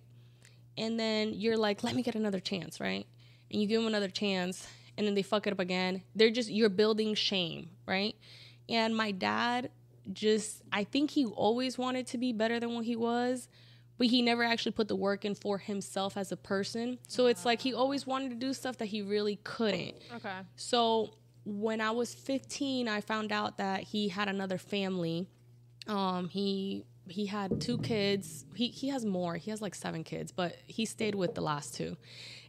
Speaker 2: And then you're like, let me get another chance, right? And you give them another chance and then they fuck it up again. They're just you're building shame, right? And my dad just I think he always wanted to be better than what he was, but he never actually put the work in for himself as a person. So it's like he always wanted to do stuff that he really couldn't.
Speaker 1: Okay.
Speaker 2: So when I was 15, I found out that he had another family. Um, he he had two kids. He he has more. He has like seven kids, but he stayed with the last two.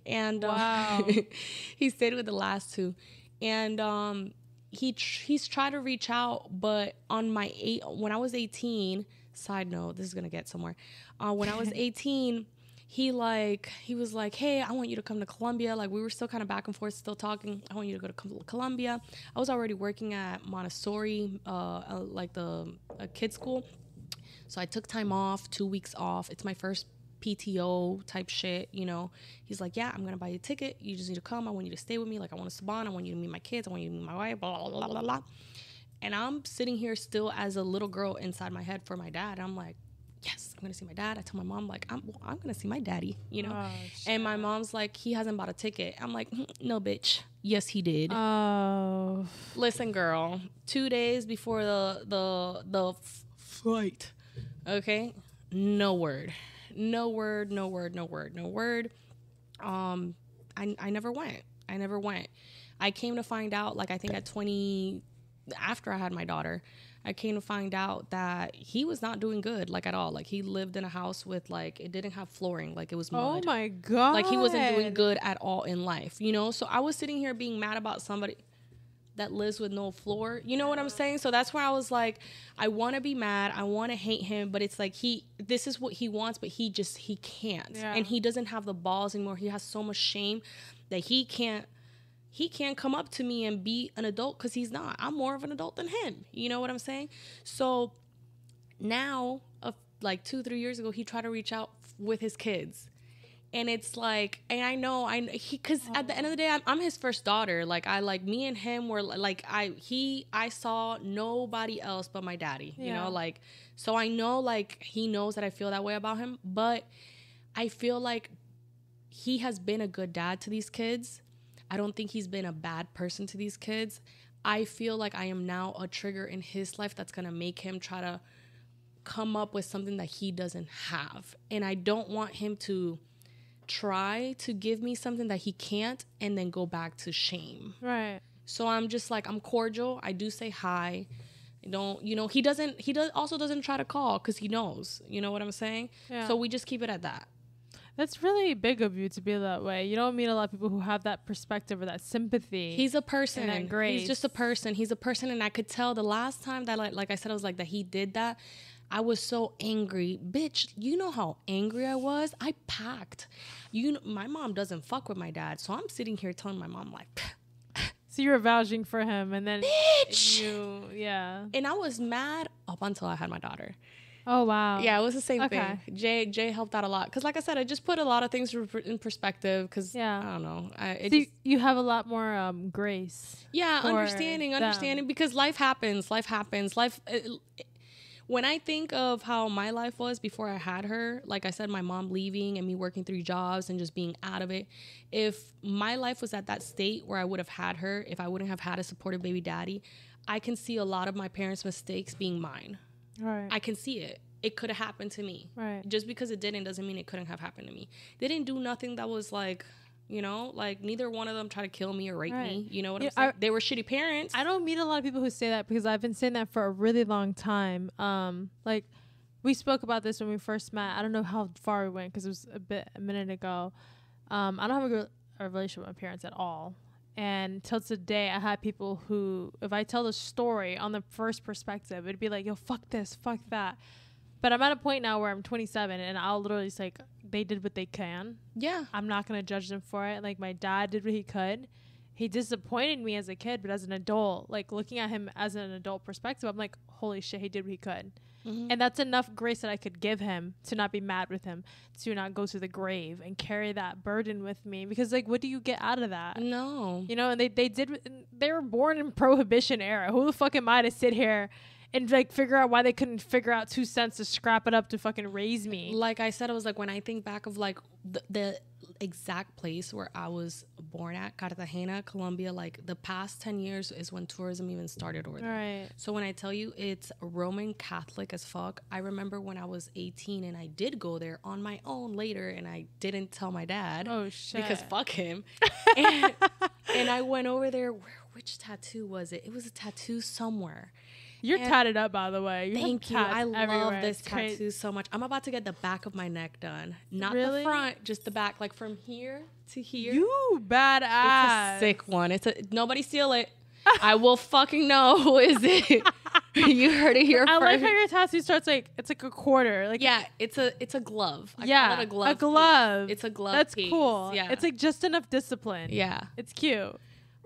Speaker 2: And uh,
Speaker 1: Wow.
Speaker 2: he stayed with the last two. And um, he tr- he's tried to reach out, but on my eight when I was 18. Side note, this is gonna get somewhere. Uh, when I was 18 he like he was like hey i want you to come to colombia like we were still kind of back and forth still talking i want you to go to colombia i was already working at montessori uh, uh like the uh, kids school so i took time off two weeks off. It's my first pto type shit you know. He's like yeah i'm gonna buy you a ticket. You just need to come. I want you to stay with me. Like i want to spawn i want you to meet my kids. I want you to meet my wife blah blah blah blah blah. And i'm sitting here still as a little girl inside my head for my dad. I'm like yes i'm gonna see my dad. I tell my mom like i'm, well, I'm gonna see my daddy you know.
Speaker 1: Oh,
Speaker 2: and my mom's like, he hasn't bought a ticket. I'm like, "Mm, no, bitch. Yes, he did.
Speaker 1: Oh.
Speaker 2: Listen, girl. Two days before the the the f- flight, okay, no word, no word, no word, no word, no word. Um, I I never went. I never went. I came to find out, like I think at 20, after I had my daughter, I came to find out that he was not doing good, like at all. Like he lived in a house with like it didn't have flooring, like it was mud.
Speaker 1: Oh my god.
Speaker 2: like he wasn't doing good at all in life you know so i was sitting here being mad about somebody that lives with no floor. You know what i'm saying? So that's where i was like i want to be mad i want to hate him but it's like he this is what he wants but he just he can't.
Speaker 1: Yeah.
Speaker 2: and he doesn't have the balls anymore. He has so much shame that he can't he can't come up to me and be an adult because he's not. I'm more of an adult than him. You know what i'm saying? So now uh, like two three years ago he tried to reach out f- with his kids and it's like and i know i he because at the end of the day I'm, I'm his first daughter. Like i like me and him were like i he i saw nobody else but my daddy you know like so i know like he knows that i feel that way about him. But i feel like he has been a good dad to these kids. I don't think he's been a bad person to these kids. I feel like i am now a trigger in his life that's gonna make him try to come up with something that he doesn't have. And I don't want him to try to give me something that he can't and then go back to shame.
Speaker 1: Right.
Speaker 2: So I'm just like I'm cordial. I do say hi. I don't, you know, he doesn't he does also doesn't try to call cuz he knows. You know what I'm saying?
Speaker 1: Yeah.
Speaker 2: So we just keep it at that.
Speaker 1: That's really big of you to be that way. You don't meet a lot of people who have that perspective or that sympathy.
Speaker 2: He's a person.
Speaker 1: that
Speaker 2: He's just a person. He's a person, and I could tell the last time that, like, like I said, I was like that he did that. I was so angry, bitch. You know how angry I was. I packed. You, know, my mom doesn't fuck with my dad, so I'm sitting here telling my mom like,
Speaker 1: so you were vouching for him, and then
Speaker 2: bitch.
Speaker 1: you, yeah.
Speaker 2: And I was mad up until I had my daughter.
Speaker 1: Oh wow.
Speaker 2: Yeah, it was the same
Speaker 1: Okay.
Speaker 2: thing. Jay Jay helped out a lot because, like I said, I just put a lot of things in perspective. Because
Speaker 1: Yeah.
Speaker 2: I don't know. I, it
Speaker 1: So
Speaker 2: just,
Speaker 1: you, have a lot more um, grace.
Speaker 2: yeah, understanding,
Speaker 1: them.
Speaker 2: understanding because life happens. Life happens. Life. It, when I think of how my life was before I had her, like I said, my mom leaving and me working three jobs and just being out of it. If my life was at that state where I would have had her, if I wouldn't have had a supportive baby daddy, I can see a lot of my parents' mistakes being mine.
Speaker 1: Right.
Speaker 2: I can see it. It could have happened to me.
Speaker 1: right.
Speaker 2: just because it didn't doesn't mean it couldn't have happened to me. They didn't do nothing that was like, you know, like neither one of them tried to kill me or rape me. You know what
Speaker 1: Yeah,
Speaker 2: I'm saying?
Speaker 1: I-
Speaker 2: they were shitty parents.
Speaker 1: I don't meet a lot of people who say that because I've been saying that for a really long time. Um, like we spoke about this when we first met. I don't know how far we went because it was a bit a minute ago. Um, I don't have a, a relationship with my parents at all. And till today, I had people who, if I tell the story on the first perspective, it'd be like, "Yo, fuck this, fuck that." But I'm at a point now where I'm 27, and I'll literally say, like, "They did what they can."
Speaker 2: yeah.
Speaker 1: I'm not gonna judge them for it. Like my dad did what he could. He disappointed me as a kid, but as an adult, like looking at him as an adult perspective, I'm like, holy shit, he did what he could.
Speaker 2: Mhm.
Speaker 1: And that's enough grace that I could give him to not be mad with him, to not go to the grave and carry that burden with me. Because like, what do you get out of that?
Speaker 2: No.
Speaker 1: You know, and they they did. They were born in prohibition era. Who the fuck am I to sit here and like figure out why they couldn't figure out two cents to scrap it up to fucking raise me?
Speaker 2: Like I said, it was like when I think back of like the, the exact place where I was born at, Cartagena, Colombia, like the past 10 years is when tourism even started over there.
Speaker 1: Right.
Speaker 2: So when I tell you it's Roman Catholic as fuck, I remember when I was 18 and I did go there on my own later and I didn't tell my dad
Speaker 1: Oh shit.
Speaker 2: because fuck him. and, and I went over there. Where, which tattoo was it? It was a tattoo somewhere.
Speaker 1: You're
Speaker 2: And-
Speaker 1: tatted up, by the way. You
Speaker 2: Thank you. I love
Speaker 1: everywhere.
Speaker 2: this
Speaker 1: It's crazy.
Speaker 2: tattoo so much. I'm about to get the back of my neck done, not
Speaker 1: Really?
Speaker 2: the front, just the back, like from here to here.
Speaker 1: You
Speaker 2: it's
Speaker 1: badass.
Speaker 2: a sick one. It's a nobody steal it. I will fucking know who is it. you heard it here
Speaker 1: I like how your tattoo starts like it's like a quarter. Like
Speaker 2: yeah, it's a it's a glove. I
Speaker 1: yeah,
Speaker 2: a glove.
Speaker 1: A
Speaker 2: piece.
Speaker 1: glove.
Speaker 2: It's a glove.
Speaker 1: That's
Speaker 2: piece.
Speaker 1: cool.
Speaker 2: Yeah,
Speaker 1: It's like just enough discipline.
Speaker 2: yeah.
Speaker 1: It's cute.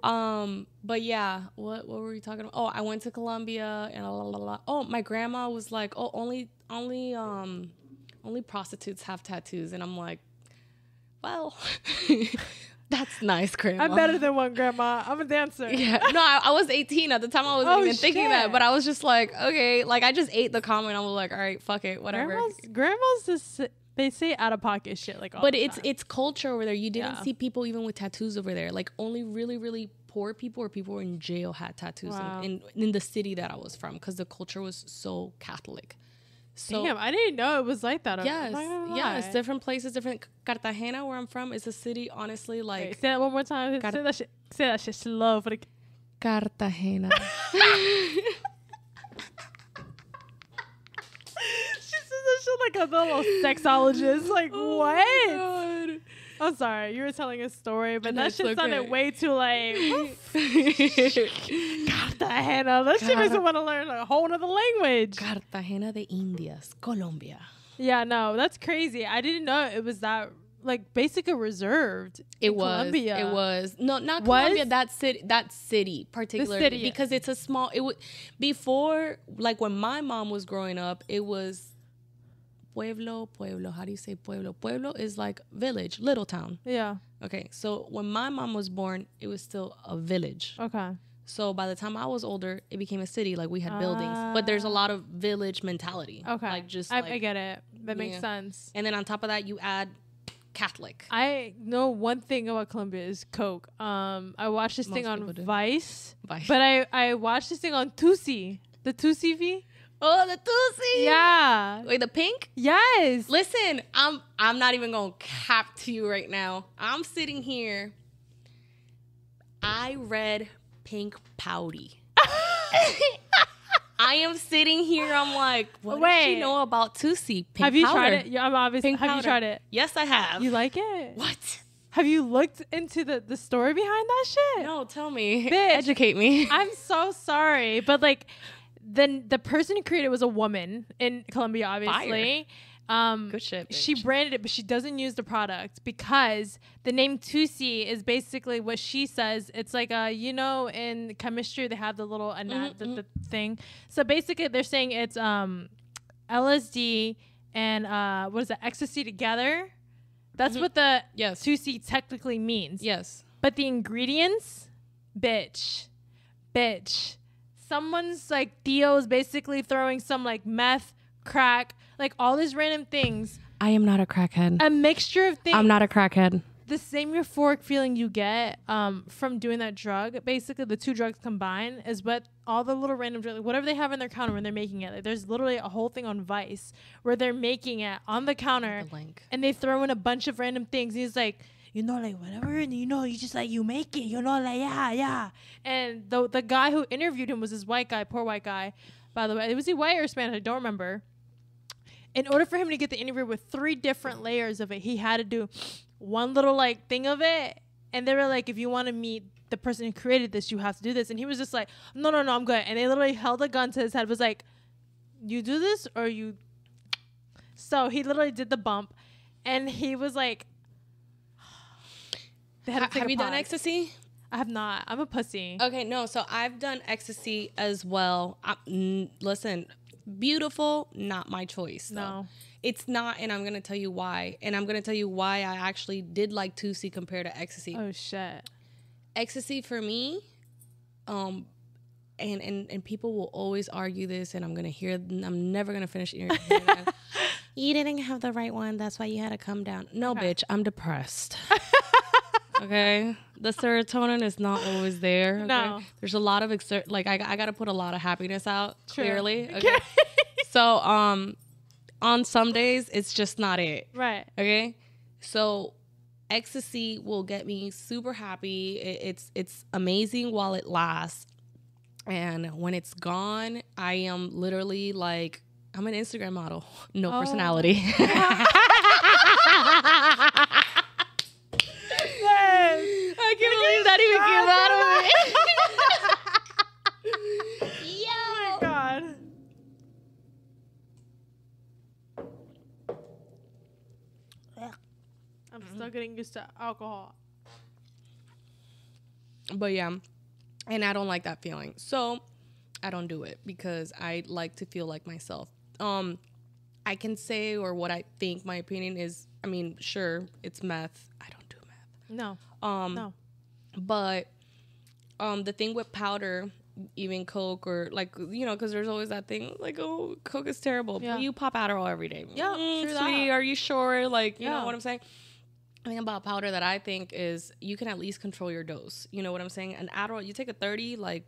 Speaker 2: Um, but yeah, what what were we talking about? Oh, I went to Colombia and la, la, la. Oh, my grandma was like, "Oh, only only um only prostitutes have tattoos." And I'm like, "Well, that's nice, grandma."
Speaker 1: I'm better than one grandma. I'm a dancer.
Speaker 2: Yeah. No, I, I was 18 at the time. I wasn't
Speaker 1: Oh,
Speaker 2: even thinking that, but I was just like, okay, like I just ate the comment. I was like, all right, fuck it, whatever.
Speaker 1: Grandmas, grandmas just they say out of pocket shit like all
Speaker 2: but it's
Speaker 1: time.
Speaker 2: it's culture over there. You didn't
Speaker 1: Yeah.
Speaker 2: see people even with tattoos over there. Like only really really poor people or people in jail had tattoos in-
Speaker 1: Wow.
Speaker 2: in, in the city that I was from because the culture was so Catholic. So
Speaker 1: Damn, I didn't know it was like that.
Speaker 2: yes, yes, different places, different. Cartagena, where I'm from, is a city. Honestly, like
Speaker 1: Wait, say that one more time.
Speaker 2: Got
Speaker 1: say that shit. Say that shit slow for the.
Speaker 2: Cartagena.
Speaker 1: she says that shit like a little sexologist. Like
Speaker 2: Oh
Speaker 1: what? I'm sorry, you were telling a story, but that
Speaker 2: That's
Speaker 1: shit sounded
Speaker 2: okay.
Speaker 1: way too like. Cartagena. That shit makes me
Speaker 2: Car-
Speaker 1: want to learn a whole other language.
Speaker 2: Cartagena de Indias, Colombia.
Speaker 1: Yeah, no, that's crazy. I didn't know it was that like basically reserved.
Speaker 2: It
Speaker 1: in
Speaker 2: was.
Speaker 1: Colombia.
Speaker 2: It was. No, not
Speaker 1: Was?
Speaker 2: Colombia. That city. That city, particularly,
Speaker 1: city.
Speaker 2: because it's a small. It would before, like when my mom was growing up, it was pueblo, pueblo. How do you say pueblo? Pueblo is like village, little town.
Speaker 1: Yeah.
Speaker 2: Okay, so when my mom was born, it was still a village.
Speaker 1: Okay.
Speaker 2: So by the time I was older, it became a city. Like we had buildings, but there's a lot of village mentality.
Speaker 1: Okay.
Speaker 2: like just
Speaker 1: I,
Speaker 2: like,
Speaker 1: I get it. That makes sense.
Speaker 2: and then on top of that, you add Catholic.
Speaker 1: I know one thing about Colombia is Coke. Um, I watched this thing on. Vice,
Speaker 2: Vice.
Speaker 1: but I I watched this thing on Tusi, the Tusi V.
Speaker 2: oh, the Tusi.
Speaker 1: Yeah.
Speaker 2: Wait, the pink.
Speaker 1: Yes.
Speaker 2: Listen, I'm I'm not even gonna cap to you right now. I'm sitting here. I read Pink Pouty. I am sitting here. I'm like, what does she
Speaker 1: Wait.
Speaker 2: know about Tusi? Pink
Speaker 1: have you
Speaker 2: powder.
Speaker 1: tried it? Yeah, I'm obviously.
Speaker 2: Pink
Speaker 1: have you tried it?
Speaker 2: Yes, I have.
Speaker 1: You like it?
Speaker 2: what?
Speaker 1: Have you looked into the the story behind that shit?
Speaker 2: No, tell me.
Speaker 1: Bitch.
Speaker 2: Educate me.
Speaker 1: I'm so sorry, but like, then the person who created it was a woman in Colombia, obviously. Um,
Speaker 2: Good shit.
Speaker 1: she branded it, but she doesn't use the product because the name Tusi is basically what she says. It's like a you know in chemistry they have the little ana-
Speaker 2: Mhm,
Speaker 1: the, the thing. So basically they're saying it's um LSD and uh what is it ecstasy together. That's
Speaker 2: Mhm.
Speaker 1: what the
Speaker 2: yes.
Speaker 1: Tusi technically means.
Speaker 2: Yes.
Speaker 1: But the ingredients, bitch, bitch. Someone's like Theo is basically throwing some like meth, crack, like all these random things.
Speaker 2: I am not a crackhead.
Speaker 1: A mixture of things.
Speaker 2: I'm not a crackhead.
Speaker 1: the same euphoric feeling you get um, from doing that drug. Basically, the two drugs combined is what all the little random drugs, whatever they have in their counter when they're making it. Like, there's literally a whole thing on Vice where they're making it on the counter
Speaker 2: The link.
Speaker 1: and they throw in a bunch of random things. He's like, you know, like whatever, and you know, you just like you make it, you know, like yeah, yeah. And the the guy who interviewed him was this white guy, poor white guy. By the way, was he white or Spanish? I don't remember. In order for him to get the interview with three different layers of it, he had to do one little like thing of it, and they were like, if you want to meet the person who created this, you have to do this. And he was just like, no, no, no, I'm good. And they literally held a gun to his head, was like, you do this or you so he literally did the bump, and he was like, they had to
Speaker 2: Ha- have
Speaker 1: a
Speaker 2: you done ecstasy?
Speaker 1: I have not. I'm a pussy.
Speaker 2: Okay, no. So I've done ecstasy as well. I, mm, listen, beautiful, not my choice. though.
Speaker 1: no.
Speaker 2: It's not, and I'm gonna tell you why. And I'm gonna tell you why I actually did like Tusi compared to ecstasy.
Speaker 1: Oh shit.
Speaker 2: ecstasy for me um and and and people will always argue this and i'm gonna hear i'm never gonna finish hearing hearing you didn't have the right one that's why you had to come down no
Speaker 1: Okay.
Speaker 2: bitch i'm depressed okay the serotonin is not always there okay?
Speaker 1: No.
Speaker 2: there's a lot of exer- like I, I gotta put a lot of happiness out
Speaker 1: True.
Speaker 2: clearly okay so um on some days it's just not it
Speaker 1: right.
Speaker 2: Okay, so ecstasy will get me super happy. It, it's it's amazing while it lasts, and when it's gone, I am literally like I'm an Instagram model, no
Speaker 1: Oh.
Speaker 2: personality. I that even came out of me.
Speaker 1: Oh God. I'm still getting used to alcohol.
Speaker 2: but yeah and i don't like that feeling so i don't do it because i like to feel like myself um i can say or what i think my opinion is i mean sure it's meth i don't do meth
Speaker 1: No.
Speaker 2: um
Speaker 1: No.
Speaker 2: But um the thing with powder even coke or like you know because there's always that thing like oh coke is terrible
Speaker 1: Yeah.
Speaker 2: you pop Adderall every day
Speaker 1: Yeah,
Speaker 2: Mm, sweetie are you sure like you
Speaker 1: Yeah.
Speaker 2: know what i'm saying the thing about powder that I think is you can at least control your dose. You know what I'm saying? An Adderall, you take a 30, like,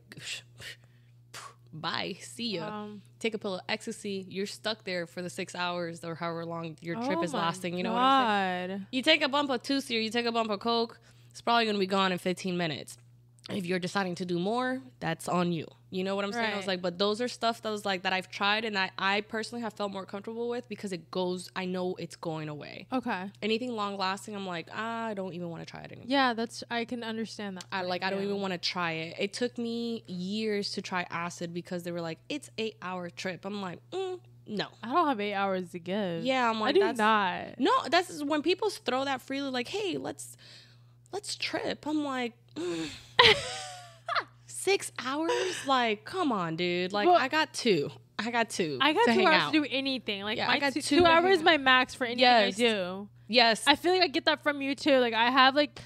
Speaker 2: bye, see ya.
Speaker 1: Um,
Speaker 2: take a pill of ecstasy, you're stuck there for the six hours or however long your trip
Speaker 1: oh
Speaker 2: is lasting. You know what I'm saying? You take a bump of Tusi or you take a bump of Coke, it's probably gonna be gone in 15 minutes. If you're deciding to do more, that's on you. You know what I'm saying? I was like, but those are stuff that was like that I've tried and I, I personally have felt more comfortable with because it goes, I know it's going away.
Speaker 1: Okay.
Speaker 2: Anything long lasting, I'm like, ah, I don't even want to try it anymore.
Speaker 1: Yeah, that's I can understand that.
Speaker 2: I like I don't even want to try it. It took me years to try acid because they were like, it's eight hour trip. I'm like, mm, no.
Speaker 1: I don't have eight hours to give.
Speaker 2: Yeah, I'm like,
Speaker 1: I
Speaker 2: do
Speaker 1: not.
Speaker 2: no. That's when people throw that freely, like, hey, let's let's trip. I'm like, mm. six hours? Like, come on, dude. Like,
Speaker 1: Well-
Speaker 2: I got two. I got two.
Speaker 1: I got two hours
Speaker 2: out.
Speaker 1: to do anything. Like
Speaker 2: Yeah, I got
Speaker 1: two,
Speaker 2: two
Speaker 1: two hours
Speaker 2: out.
Speaker 1: my max for anything
Speaker 2: Yes.
Speaker 1: I do.
Speaker 2: Yes.
Speaker 1: I feel like I get that from you too. Like I have like,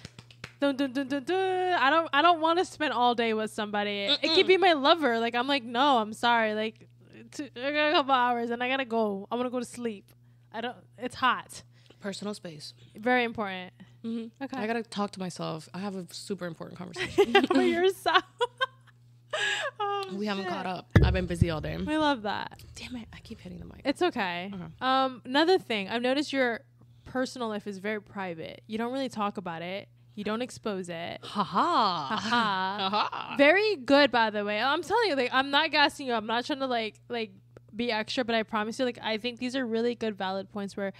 Speaker 1: dun, dun, dun, dun, dun. I don't I don't want to spend all day with somebody. It
Speaker 2: Mm-mm.
Speaker 1: could be my lover. Like I'm like no, I'm sorry. Like t- I got a couple hours and I gotta go. I want to go to sleep. I don't. It's hot.
Speaker 2: Personal space.
Speaker 1: Very important.
Speaker 2: Hmm
Speaker 1: Okay.
Speaker 2: I gotta talk to myself. I have a super important conversation.
Speaker 1: About yourself. oh,
Speaker 2: we haven't caught up. I've been busy all day.
Speaker 1: We love that.
Speaker 2: Damn it! I keep hitting the mic.
Speaker 1: It's okay.
Speaker 2: Okay.
Speaker 1: Um, another thing, I've noticed your personal life is very private. You don't really talk about it. You don't expose it.
Speaker 2: Haha.
Speaker 1: Haha.
Speaker 2: Haha.
Speaker 1: Very good, by the way. I'm telling you, like, I'm not gassing you. I'm not trying to like like be extra, but I promise you, like, I think these are really good, valid points where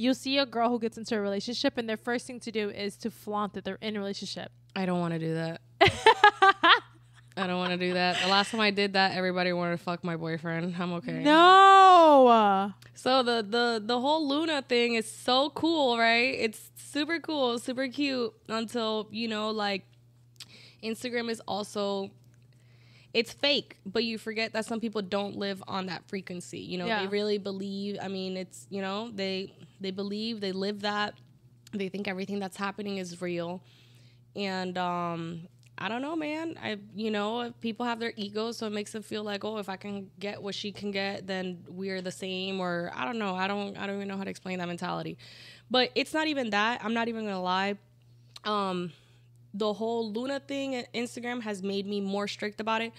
Speaker 1: you'll see a girl who gets into a relationship, and their first thing to do is to flaunt that they're in a relationship.
Speaker 2: I don't want to do that. I don't want to do that. The last time I did that, everybody wanted to fuck my boyfriend. I'm okay.
Speaker 1: No.
Speaker 2: So the the the whole Luna thing is so cool, right? It's super cool, super cute until, you know, like Instagram is also it's fake, but you forget that some people don't live on that frequency. You know,
Speaker 1: Yeah.
Speaker 2: they really believe, I mean, it's, you know, they they believe, they live that. They think everything that's happening is real. And um I don't know, man. I, you know, people have their egos, so it makes them feel like, oh, if I can get what she can get, then we're the same. Or I don't know. I don't. I don't even know how to explain that mentality. But it's not even that. I'm not even gonna lie. Um, the whole Luna thing at Instagram has made me more strict about it.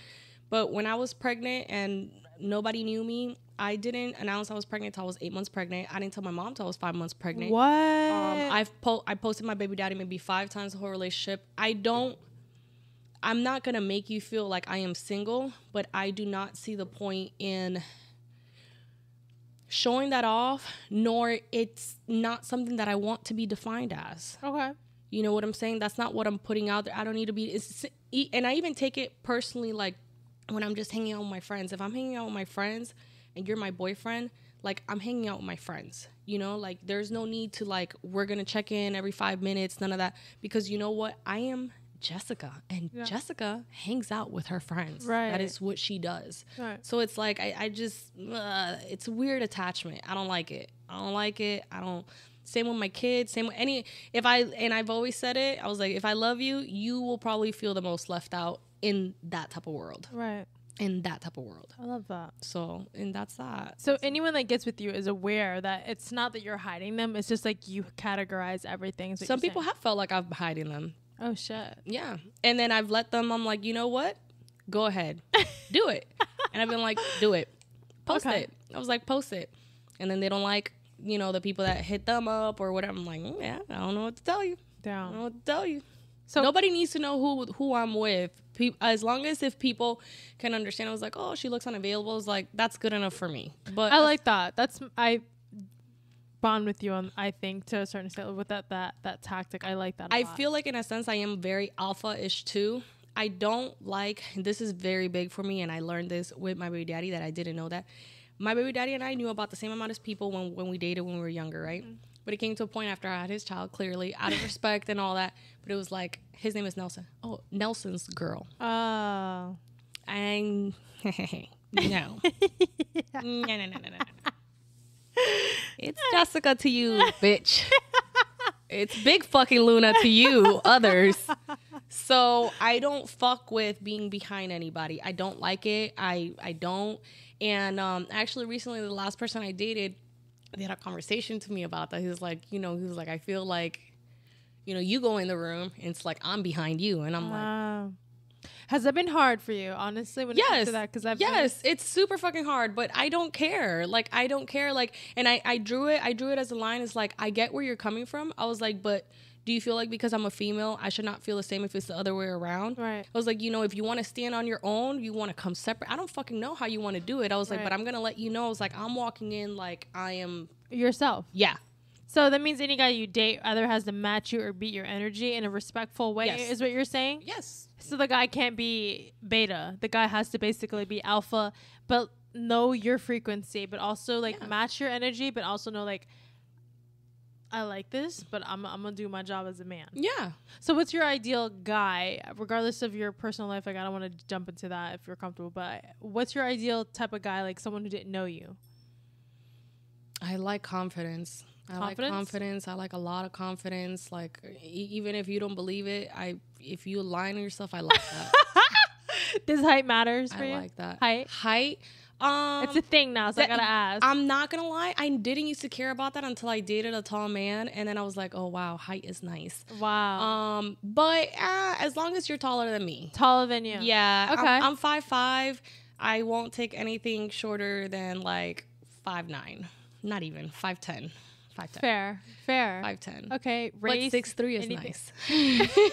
Speaker 2: But when I was pregnant and nobody knew me, I didn't announce I was pregnant until I was eight months pregnant. I didn't tell my mom till I was five months pregnant.
Speaker 1: What?
Speaker 2: Um, I've po- I posted my baby daddy maybe five times the whole relationship. I don't. I'm not gonna make you feel like I am single, but I do not see the point in showing that off. Nor it's not something that I want to be defined as.
Speaker 1: okay.
Speaker 2: You know what I'm saying? That's not what I'm putting out there. I don't need to be. And I even take it personally, like when I'm just hanging out with my friends. If I'm hanging out with my friends and you're my boyfriend, like I'm hanging out with my friends. You know, like there's no need to like we're gonna check in every five minutes. None of that because you know what? I am Jesika, and
Speaker 1: Yeah.
Speaker 2: Jesika hangs out with her friends.
Speaker 1: Right.
Speaker 2: That is what she does.
Speaker 1: Right.
Speaker 2: So it's like I, I just uh, it's a weird attachment. I don't like it. I don't like it. I don't. Same with my kids. Same with any. If I and I've always said it. I was like, if I love you, you will probably feel the most left out in that type of world.
Speaker 1: Right.
Speaker 2: In that type of world.
Speaker 1: I love that.
Speaker 2: So and that's that.
Speaker 1: So anyone that gets with you is aware that it's not that you're hiding them. It's just like you categorize everything.
Speaker 2: Some people
Speaker 1: saying.
Speaker 2: have felt like I'm hiding them.
Speaker 1: Oh shit.
Speaker 2: Yeah. And then I've let them. I'm like, you know what? Go ahead, do it. And I've been like, do it, post
Speaker 1: Okay.
Speaker 2: it. I was like, post it. And then they don't like, you know, the people that hit them up or whatever. I'm like, mm, yeah, I don't know what to tell you. I don't know what to tell you.
Speaker 1: So
Speaker 2: Nobody needs to know who who I'm with. Pe- as long as if people can understand, I was like, oh, she looks unavailable. It's like that's good enough for me. But
Speaker 1: I like that. That's I bond with you on. I think to a certain extent with that that that tactic. I like that. I
Speaker 2: I feel like in a sense I am very alpha-ish too. I don't like this is very big for me and I learned this with my baby daddy that I didn't know that. My baby daddy and I knew about the same amount of people when when we dated when we were younger, right? Mm-hmm. But it came to a point after I had his child, clearly out of respect and all that. But it was like his name is Nelson. Oh, Nelson's girl.
Speaker 1: Oh.
Speaker 2: And no. no, no, no, no, no, no. It's Jesika to you, bitch. It's big fucking Luna to you, others. So I don't fuck with being behind anybody. I don't like it. I I don't. And um, actually, recently, the last person I dated, they had a conversation to me about that. He was like, you know, he was like, I feel like, you know, you go in the room, and it's like I'm behind you, and I'm like.
Speaker 1: Has that been hard for you, honestly? When it comes to that, because I've
Speaker 2: yes
Speaker 1: noticed-
Speaker 2: it's super fucking hard but i don't care like i don't care like and i i drew it i drew it as a line it's like i get where you're coming from i was like but do you feel like because i'm a female i should not feel the same if it's the other way around
Speaker 1: Right.
Speaker 2: i was like you know if you want to stand on your own you want to come separate i don't fucking know how you want to do it i was like but i'm gonna let you know i was like i'm walking in like i am
Speaker 1: yourself.
Speaker 2: yeah
Speaker 1: So that means any guy you date either has to match you or beat your energy in a respectful way.
Speaker 2: Yes.
Speaker 1: Is what you're saying?
Speaker 2: yes
Speaker 1: So the guy can't be beta. The guy has to basically be alpha, but know your frequency, but also like
Speaker 2: Yeah.
Speaker 1: match your energy, but also know like I like this, but I'm I'm gonna do my job as a man.
Speaker 2: yeah
Speaker 1: So what's your ideal guy, regardless of your personal life? Like I don't want to jump into that if you're comfortable, but what's your ideal type of guy? Like someone who didn't know you.
Speaker 2: I like confidence. I like
Speaker 1: Confidence?
Speaker 2: confidence. I like a lot of confidence. Like e- even if you don't believe it, I if you align yourself, I like that.
Speaker 1: Does height matters for
Speaker 2: I like that.
Speaker 1: Height?
Speaker 2: Height. Um,
Speaker 1: it's a thing now, so I gotta ask.
Speaker 2: I'm not gonna lie. I didn't used to care about that until I dated a tall man, and then I was like, oh wow, height is nice.
Speaker 1: wow.
Speaker 2: Um, but uh, as long as you're taller than me,
Speaker 1: Taller than you.
Speaker 2: yeah. I'm-
Speaker 1: Okay.
Speaker 2: I'm five five. I won't take anything shorter than like five nine. Not even five ten. Five ten.
Speaker 1: Fair, fair.
Speaker 2: Five ten.
Speaker 1: Okay,
Speaker 2: But
Speaker 1: race.
Speaker 2: six three is
Speaker 1: anything.
Speaker 2: nice.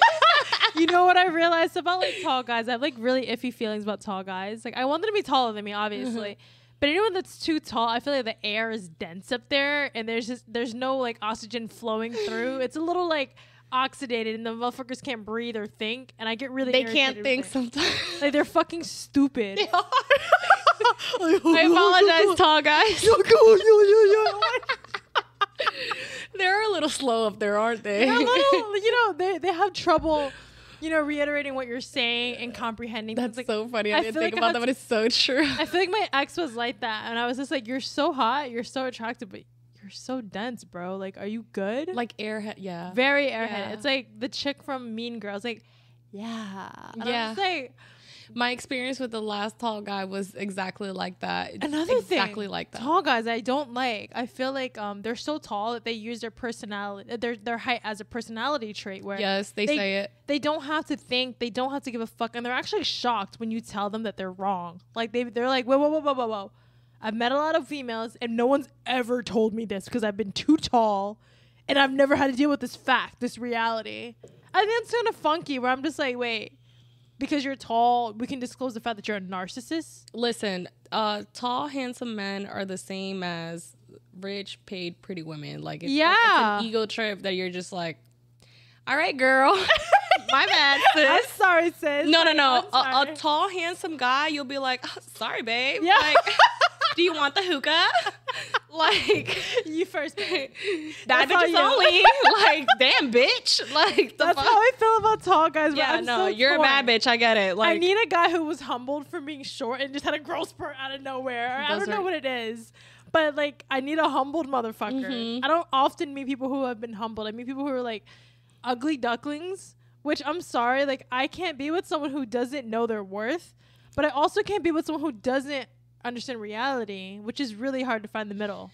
Speaker 1: you know what I realized about like tall guys? I have like really iffy feelings about tall guys. Like I want them to be taller than me, obviously. Mm-hmm. But anyone that's too tall, I feel like the air is dense up there, and there's just there's no like oxygen flowing through. It's a little like oxidated, and the motherfuckers can't breathe or think. And I get really
Speaker 2: they can't think sometimes.
Speaker 1: Like they're fucking stupid.
Speaker 2: I apologize, tall guys. They're a little slow up there, aren't they?
Speaker 1: They're a little, you know, they they have trouble, you know, reiterating what you're saying and comprehending.
Speaker 2: That's
Speaker 1: like
Speaker 2: so funny. I,
Speaker 1: I
Speaker 2: didn't think
Speaker 1: like
Speaker 2: about that, but it's so true.
Speaker 1: I feel like my ex was like that, and I was just like, "You're so hot, you're so attractive, but you're so dense, bro. Like, are you good?"
Speaker 2: like airhead, yeah.
Speaker 1: very airhead.
Speaker 2: Yeah.
Speaker 1: It's like the chick from Mean Girls, like, yeah, and
Speaker 2: Yeah.
Speaker 1: like,
Speaker 2: My experience with the last tall guy was exactly like that.
Speaker 1: Another thing,
Speaker 2: exactly like that.
Speaker 1: tall guys I don't like. I feel like um they're so tall that they use their personality, their their height as a personality trait. Where
Speaker 2: Yes, they,
Speaker 1: They-
Speaker 2: say it.
Speaker 1: they don't have to think, they don't have to give a fuck, and they're actually shocked when you tell them that they're wrong. Like they they're like, whoa, whoa, whoa, whoa, whoa, whoa. I've met a lot of females, and no one's ever told me this because I've been too tall, and I've never had to deal with this fact, this reality. I think it's kind of funky. Where I'm just like, wait, because you're tall, we can disclose the fact that you're a narcissist.
Speaker 2: Listen, uh, tall, handsome men are the same as rich, paid, pretty women. Like, it's, like,
Speaker 1: Yeah.
Speaker 2: it's an ego trip that you're just like, all right, girl. My bad,
Speaker 1: I'm sorry, sis.
Speaker 2: No, no, no. A, a tall, handsome guy, you'll be like, oh, sorry, babe.
Speaker 1: Yeah.
Speaker 2: Like, do you want the hookah? like,
Speaker 1: you first.
Speaker 2: that
Speaker 1: That's how
Speaker 2: bitch is only. like, damn, bitch. Like, the
Speaker 1: That's
Speaker 2: fuck?
Speaker 1: how I feel about tall guys.
Speaker 2: Yeah,
Speaker 1: I'm
Speaker 2: no,
Speaker 1: so
Speaker 2: you're a bad bitch. I get it. Like,
Speaker 1: I need a guy who was humbled from being short and just had a growth spurt out of nowhere. I don't know what it is. But like I need a humbled motherfucker.
Speaker 2: Mhm.
Speaker 1: I don't often meet people who have been humbled. I meet people who are like ugly ducklings, which I'm sorry, like I can't be with someone who doesn't know their worth, but I also can't be with someone who doesn't understand reality, which is really hard to find the middle.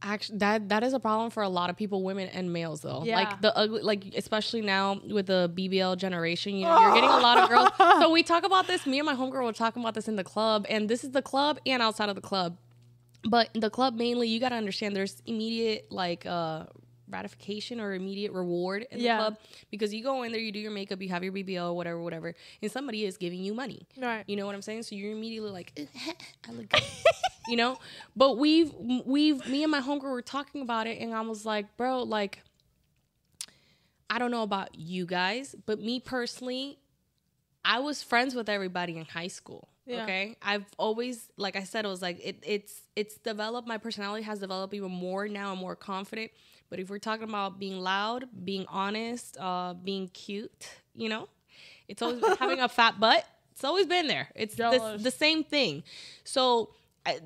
Speaker 2: Actually, that that is a problem for a lot of people, women and males, though.
Speaker 1: Yeah.
Speaker 2: Like the ugly, like especially now with the BBL generation, you know, you're getting a lot of girls. So we talk about this. Me and my homegirl were talking about this in the club, and this is the club and outside of the club. But in the club mainly, you got to understand there's immediate like uh ratification or immediate reward in
Speaker 1: Yeah.
Speaker 2: the club because you go in there, you do your makeup, you have your BBL, whatever, whatever, and somebody is giving you money.
Speaker 1: Right.
Speaker 2: You know what I'm saying? So you're immediately like, I look good. you know? But we've we've me and my homegirl were talking about it and I was like, bro, like I don't know about you guys, but me personally, I was friends with everybody in high school.
Speaker 1: Yeah.
Speaker 2: Okay. I've always like I said, it was like it it's it's developed my personality has developed even more now. I'm more confident. But if we're talking about being loud, being honest, uh, being cute, you know, it's always having a fat butt. It's always been there. It's the, the same thing. So I,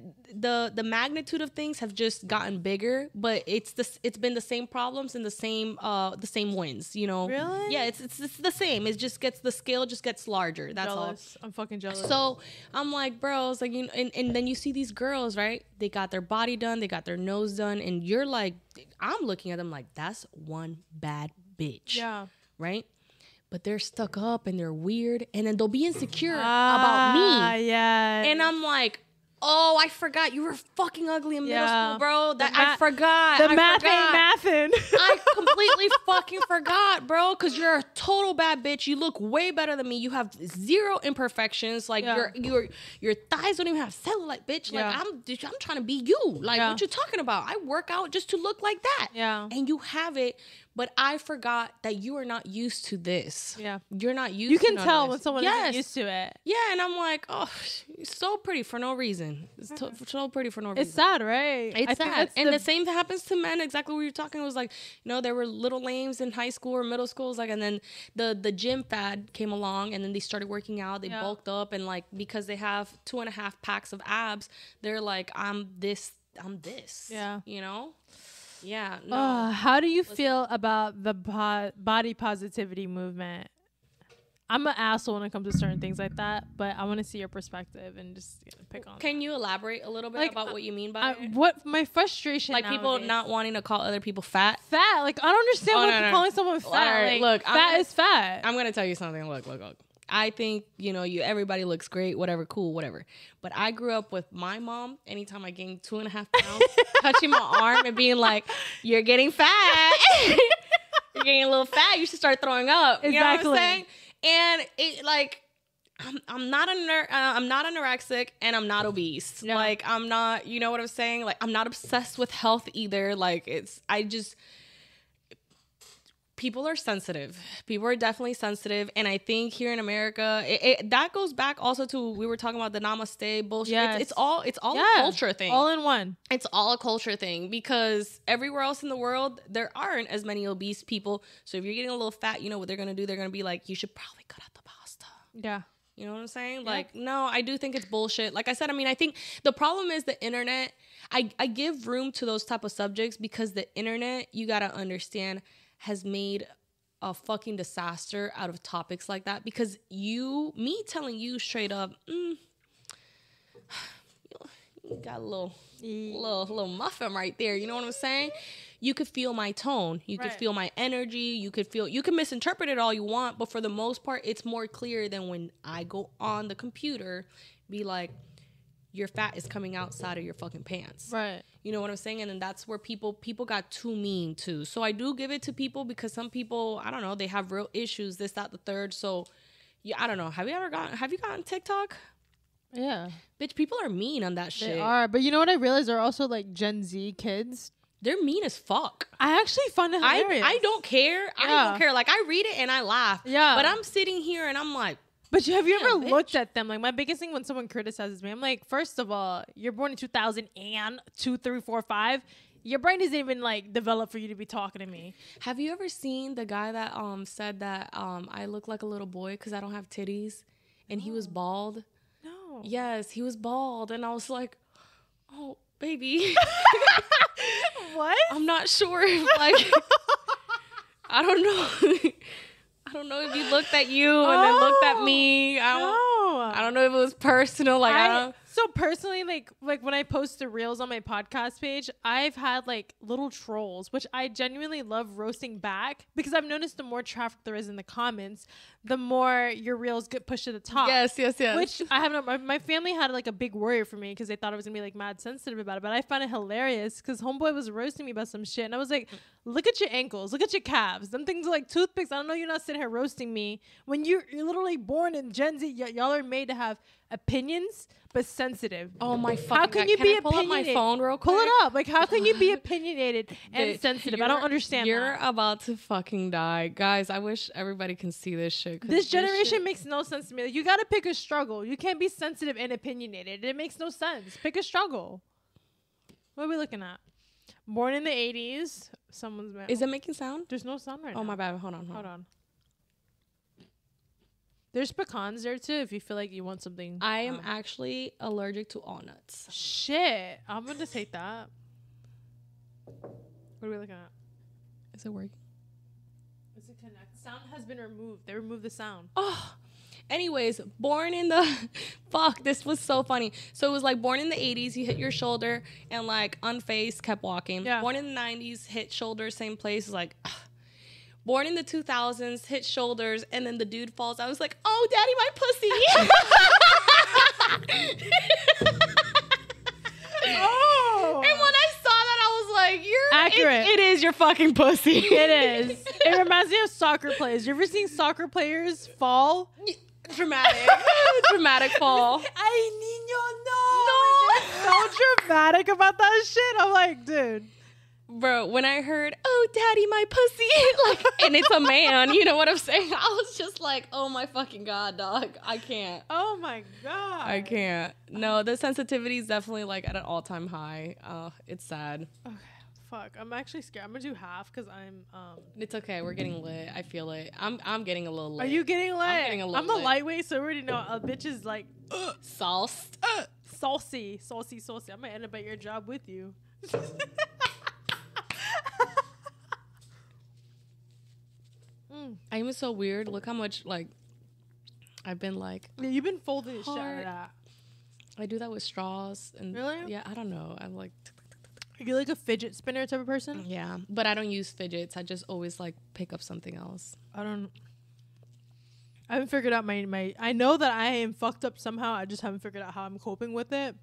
Speaker 2: the the magnitude of things have just gotten bigger, but it's the it's been the same problems and the same uh the same wins. You know.
Speaker 1: Really?
Speaker 2: Yeah. It's it's, it's the same. It just gets the scale just gets larger. That's all.
Speaker 1: jealous. I'm fucking jealous.
Speaker 2: So I'm like, bro, it's like, you know, and, and then you see these girls, right? They got their body done, they got their nose done, and you're like, I'm looking at them like, that's one bad bitch,
Speaker 1: yeah.
Speaker 2: right? But they're stuck up and they're weird, and then they'll be insecure
Speaker 1: Ah,
Speaker 2: about me,
Speaker 1: Yeah.
Speaker 2: and I'm like. Oh, I forgot you were fucking ugly in middle
Speaker 1: Yeah.
Speaker 2: school, bro. That I
Speaker 1: ma-
Speaker 2: forgot.
Speaker 1: the
Speaker 2: I
Speaker 1: math
Speaker 2: forgot.
Speaker 1: ain't mathin'.
Speaker 2: I completely fucking forgot, bro. Because you're a total bad bitch. You look way better than me. You have zero imperfections. Like
Speaker 1: Yeah.
Speaker 2: your your your thighs don't even have cellulite, bitch. Like
Speaker 1: Yeah.
Speaker 2: I'm I'm trying to be you. Like
Speaker 1: Yeah.
Speaker 2: what you talking about? I work out just to look like that.
Speaker 1: Yeah.
Speaker 2: And you have it, but I forgot that you are not used to this.
Speaker 1: Yeah.
Speaker 2: You're not used. To
Speaker 1: it.
Speaker 2: You
Speaker 1: can
Speaker 2: tell
Speaker 1: when someone
Speaker 2: yes.
Speaker 1: isn't used to it.
Speaker 2: Yeah, and I'm like, oh, so pretty for no reason. It's to- so pretty for no reason.
Speaker 1: It's sad, right?
Speaker 2: It's
Speaker 1: I
Speaker 2: sad. And
Speaker 1: the-
Speaker 2: the, same happens to men. Exactly what you're talking was like, you know, there were little lames in high school or middle schools, like, and then the the gym fad came along, and then they started working out. They
Speaker 1: Yeah.
Speaker 2: bulked up, and like because they have two and a half packs of abs, they're like, I'm this, I'm this.
Speaker 1: Yeah.
Speaker 2: You know. Yeah. No.
Speaker 1: Uh, how do you feel about the bo- body positivity movement? I'm an asshole when it comes to certain things like that, but I want to see your perspective and just pick on.
Speaker 2: Can you elaborate a little bit
Speaker 1: Like,
Speaker 2: about what you mean by
Speaker 1: I, what my frustration
Speaker 2: like people not wanting to call other people fat?
Speaker 1: fat. Like I don't understand
Speaker 2: Oh,
Speaker 1: why
Speaker 2: no, no.
Speaker 1: calling someone fat.
Speaker 2: Alright,
Speaker 1: like,
Speaker 2: look,
Speaker 1: fat
Speaker 2: gonna-
Speaker 1: is fat.
Speaker 2: I'm gonna tell you something. Look, look, look. I think, you know, you everybody looks great, whatever, cool, whatever. But I grew up with my mom, anytime I gained two and a half pounds, touching my arm and being like, You're getting fat. You're getting a little fat. You should start throwing up. You know what I'm saying? And it like I'm, I'm not a ner- uh, I'm not anorexic and I'm not obese.
Speaker 1: Yeah.
Speaker 2: Like I'm not, you know what I'm saying? Like I'm not obsessed with health either. Like it's I just people are sensitive. People are definitely sensitive, and I think here in America, it, it, that goes back also to we were talking about the namaste bullshit.
Speaker 1: Yes.
Speaker 2: It's, it's all it's all a culture thing.
Speaker 1: All in one.
Speaker 2: it's all a culture thing because everywhere else in the world there aren't as many obese people. So if you're getting a little fat, you know what they're gonna do? They're gonna be like, you should probably cut out the pasta.
Speaker 1: Yeah.
Speaker 2: You know what I'm saying? Like, no, I do think it's bullshit. Like I said, I mean, I think the problem is the internet. I, I give room to those type of subjects because the internet, you gotta understand, has made a fucking disaster out of topics like that. Because you, me telling you straight up, mm, you got a little little little muffin right there. You know what I'm saying? You could feel my tone. You could feel my energy. You could feel you can misinterpret it all you want, but for the most part, it's more clear than when I go on the computer, be like, your fat is coming outside of your fucking pants.
Speaker 1: Right.
Speaker 2: You know what I'm saying? And then that's where people people got too mean too. So I do give it to people because some people, I don't know, they have real issues, this, that, the third. So yeah, I don't know. Have you ever gotten have you gotten TikTok?
Speaker 1: Yeah.
Speaker 2: Bitch, people are mean on that
Speaker 1: They
Speaker 2: shit.
Speaker 1: They are. But you know what I realized? They're also like Gen Z kids.
Speaker 2: They're mean as fuck.
Speaker 1: I actually find it
Speaker 2: I,
Speaker 1: hilarious.
Speaker 2: I don't care. I don't care. Like I read it and I laugh.
Speaker 1: Yeah.
Speaker 2: But I'm sitting here and I'm like,
Speaker 1: But you, have you ever
Speaker 2: bitch.
Speaker 1: looked at them? Like my biggest thing when someone criticizes me, I'm like, first of all, you're born in 2000 and two, three, four, five. Your brain isn't even like developed for you to be talking to me.
Speaker 2: have you ever seen the guy that um said that um I look like a little boy because I don't have titties, and he was bald?
Speaker 1: No.
Speaker 2: Yes, he was bald, and I was like, oh baby,
Speaker 1: What?
Speaker 2: I'm not sure if like I don't know. I don't know if he looked at you and then looked at me. Oh, I don't.
Speaker 1: No.
Speaker 2: I don't know if it was personal. Like I,
Speaker 1: I,
Speaker 2: don't.
Speaker 1: so personally, like like when I post the reels on my podcast page, I've had like little trolls, which I genuinely love roasting back because I've noticed the more traffic there is in the comments, the more your reels get pushed to the top.
Speaker 2: Yes, yes, yes.
Speaker 1: Which I have no. My, my family had like a big worry for me because they thought I was gonna be like mad sensitive about it. But I found it hilarious because homeboy was roasting me about some shit, and I was like, "Look at your ankles, look at your calves. Them things are like toothpicks. I don't know you're not sitting here roasting me when you're you're literally born in Gen Z. Y- y'all are made to have opinions, but sensitive.
Speaker 2: Oh my fucking
Speaker 1: How can
Speaker 2: God.
Speaker 1: you
Speaker 2: Can
Speaker 1: be
Speaker 2: I pull up my phone real quick?
Speaker 1: Pull it up. Like, how can you be opinionated and
Speaker 2: Dude,
Speaker 1: sensitive? I don't understand
Speaker 2: You're
Speaker 1: that.
Speaker 2: about to fucking die, guys. I wish everybody can see this shit. 'Cause
Speaker 1: This generation makes no sense to me. Like, you gotta pick a struggle. You can't be sensitive and opinionated. It makes no sense. Pick a struggle. What are we looking at? Born in the eighties. Someone's man.
Speaker 2: Is it making sound?
Speaker 1: There's no sound right
Speaker 2: Oh
Speaker 1: now.
Speaker 2: my bad. Hold on. Hold,
Speaker 1: Hold
Speaker 2: on.
Speaker 1: on. There's pecans there too. If you feel like you want something.
Speaker 2: I am
Speaker 1: um,
Speaker 2: actually allergic to all nuts.
Speaker 1: shit. I'm gonna take that. What are we looking at?
Speaker 2: Is it working?
Speaker 1: Is it connect? Sound has been removed. They removed the sound.
Speaker 2: Oh. Anyways, born in the fuck, this was so funny. So it was like born in the 80s, you hit your shoulder and like unfazed, kept walking.
Speaker 1: Yeah.
Speaker 2: Born in the 90s, hit shoulder, same place, like ugh. Born in the 2000s, hit shoulders, and then the dude falls. I was like, "Oh, daddy, my pussy!"
Speaker 1: Oh.
Speaker 2: Like, "You're
Speaker 1: Accurate.
Speaker 2: it- it is your fucking pussy.
Speaker 1: It is. It reminds me of soccer players. You ever seen soccer players fall?
Speaker 2: dramatic, dramatic fall.
Speaker 1: Ay, niño, no. No. So dramatic about that shit. I'm like, dude.
Speaker 2: Bro, when I heard, "Oh, daddy, my pussy," like, and it's a man, you know what I'm saying? I was just like, "Oh my fucking god, dog, I can't."
Speaker 1: Oh my god.
Speaker 2: I can't. No, the sensitivity is definitely like at an all-time high. Uh, it's sad.
Speaker 1: Okay. Fuck. I'm actually scared. I'm gonna do half because I'm. Um.
Speaker 2: It's okay. We're getting lit. I feel it. I'm I'm getting a little lit.
Speaker 1: Are you getting lit?
Speaker 2: getting a little
Speaker 1: I'm a lightweight, so I already know a bitch is like
Speaker 2: sauced?
Speaker 1: saucy, saucy, saucy. I'm gonna end up at your job with you. Mm.
Speaker 2: I'm so weird. Look how much like I've been like
Speaker 1: Yeah, you've been folding shit out of that.
Speaker 2: I do that with straws and
Speaker 1: Really?
Speaker 2: yeah. I don't know. I'm like
Speaker 1: You're like a fidget spinner type of person.
Speaker 2: yeah, but I don't use fidgets. I just always like pick up something else.
Speaker 1: I don't. I haven't figured out my my. I know that I am fucked up somehow. I just haven't figured out how I'm coping with it.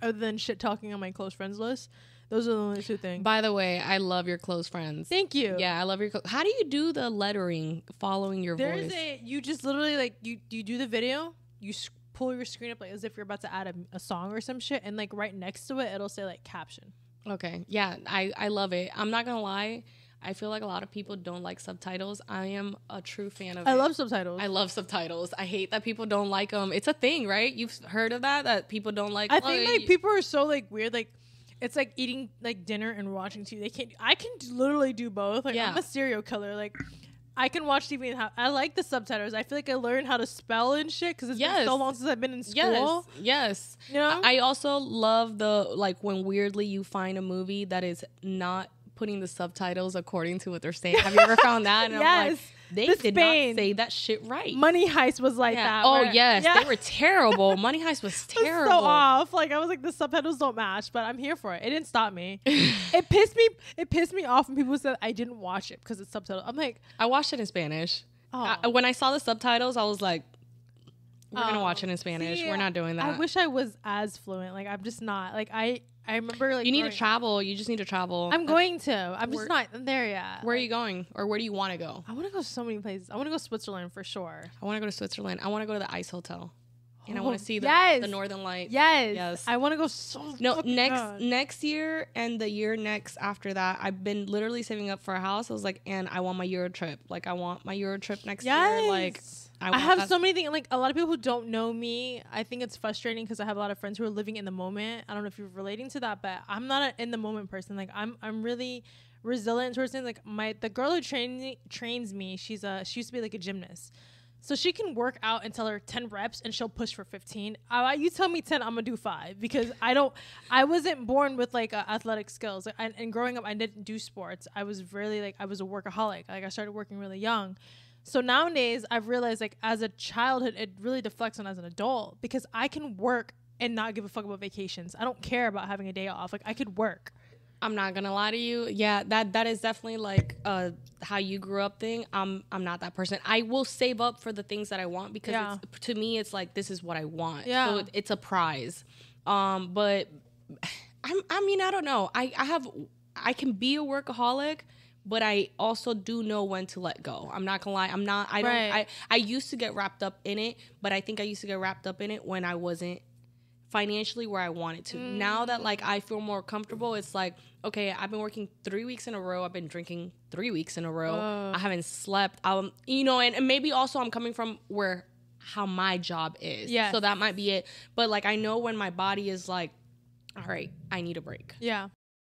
Speaker 1: Other than shit talking on my close friends list, those are the only two things.
Speaker 2: By the way, I love your close friends.
Speaker 1: Thank you.
Speaker 2: Yeah, I love your. Clo- How do you do the lettering following your voice?
Speaker 1: There's
Speaker 2: voice?
Speaker 1: a you just literally like you you do the video, you s- pull your screen up like as if you're about to add a, a song or some shit, and like right next to it, it'll say like caption.
Speaker 2: Okay. Yeah, I I love it. I'm not gonna lie. I feel like a lot of people don't like subtitles. I am a true fan of
Speaker 1: I
Speaker 2: it.
Speaker 1: love subtitles.
Speaker 2: I love subtitles. I hate that people don't like them. It's a thing, right? You've heard of that that people don't like.
Speaker 1: I
Speaker 2: oh,
Speaker 1: think like
Speaker 2: you-
Speaker 1: people are so like weird. Like it's like eating like dinner and watching TV. They can't. I can literally do both. Like
Speaker 2: Yeah.
Speaker 1: I'm a serial killer. Like I can watch TV and have. I like the subtitles. I feel like I learned how to spell and shit because it's been so long since I've been in school.
Speaker 2: yes.
Speaker 1: You know.
Speaker 2: I also love the like when weirdly you find a movie that is not putting the subtitles according to what they're saying. Have you ever found that? And I'm like,
Speaker 1: Yes.
Speaker 2: They
Speaker 1: The
Speaker 2: did
Speaker 1: Spain.
Speaker 2: not say that shit right.
Speaker 1: Money Heist was like
Speaker 2: Yeah.
Speaker 1: that.
Speaker 2: Oh
Speaker 1: where-
Speaker 2: yes,
Speaker 1: Yeah.
Speaker 2: they were terrible. Money Heist was
Speaker 1: was
Speaker 2: terrible.
Speaker 1: so off. Like I was like, the subtitles don't match, but I'm here for it. It didn't stop me. it pissed me. It pissed me off when people said I didn't watch it because it's subtitled. I'm like,
Speaker 2: I watched it in Spanish.
Speaker 1: oh.
Speaker 2: I- when I saw the subtitles, I was like, "We're gonna
Speaker 1: Oh.
Speaker 2: watch it in Spanish.
Speaker 1: See,
Speaker 2: we're not doing that."
Speaker 1: I wish I was as fluent. Like I'm just not. Like I, I remember like
Speaker 2: you need to travel. You just need to travel.
Speaker 1: I'm going to. I'm
Speaker 2: Where-
Speaker 1: just not there yet.
Speaker 2: Where are you going, or where do you want to go?
Speaker 1: I want to go so many places. I want to go to Switzerland for sure.
Speaker 2: I want to go to Switzerland. I want to go to the Ice Hotel, and I
Speaker 1: Oh,
Speaker 2: want to see the,
Speaker 1: yes.
Speaker 2: the Northern Lights.
Speaker 1: Yes.
Speaker 2: Yes.
Speaker 1: I want to go so.
Speaker 2: No, next
Speaker 1: bad.
Speaker 2: next year and the year next after that, I've been literally saving up for a house. I was like, and I want my Euro trip. Like, I want my Euro trip next
Speaker 1: Yes.
Speaker 2: year. Like, I,
Speaker 1: I, have so many things. Like a lot of people who don't know me, I think it's frustrating because I have a lot of friends who are living in the moment. I don't know if you're relating to that, but I'm not an in the moment person. Like I'm, I'm really resilient towards things. Like my the girl who trains trains me, she's a she used to be like a gymnast. So she can work out and tell her 10 reps and she'll push for 15. I, you tell me 10, I'm gonna do five because I don't, I wasn't born with like uh, athletic skills. Like, and, and growing up, I didn't do sports. I was really like, I was a workaholic. Like I started working really young. So nowadays, I've realized like as a childhood, it really deflects on as an adult because I can work and not give a fuck about vacations. I don't care about having a day off. Like I could work.
Speaker 2: I'm not gonna lie to you. Yeah, that that is definitely like uh how you grew up thing. I'm I'm not that person. I will save up for the things that I want because
Speaker 1: Yeah.
Speaker 2: it's, to me it's like this is what I want.
Speaker 1: Yeah.
Speaker 2: So it, it's a prize. Um, but I'm I mean I don't know. I I have I can be a workaholic. But I also do know when to let go. I'm not gonna lie. I'm not. I don't.
Speaker 1: Right.
Speaker 2: I I used to get wrapped up in it, but I think I used to get wrapped up in it when I wasn't financially where I wanted to. Now that like I feel more comfortable, it's like okay, I've been working three weeks in a row. I've been drinking three weeks in a row.
Speaker 1: Ugh.
Speaker 2: I haven't slept. Um, you know, and, and maybe also I'm coming from where how my job is.
Speaker 1: Yeah.
Speaker 2: So that might be it. But like I know when my body is like, all right, I need a break.
Speaker 1: Yeah.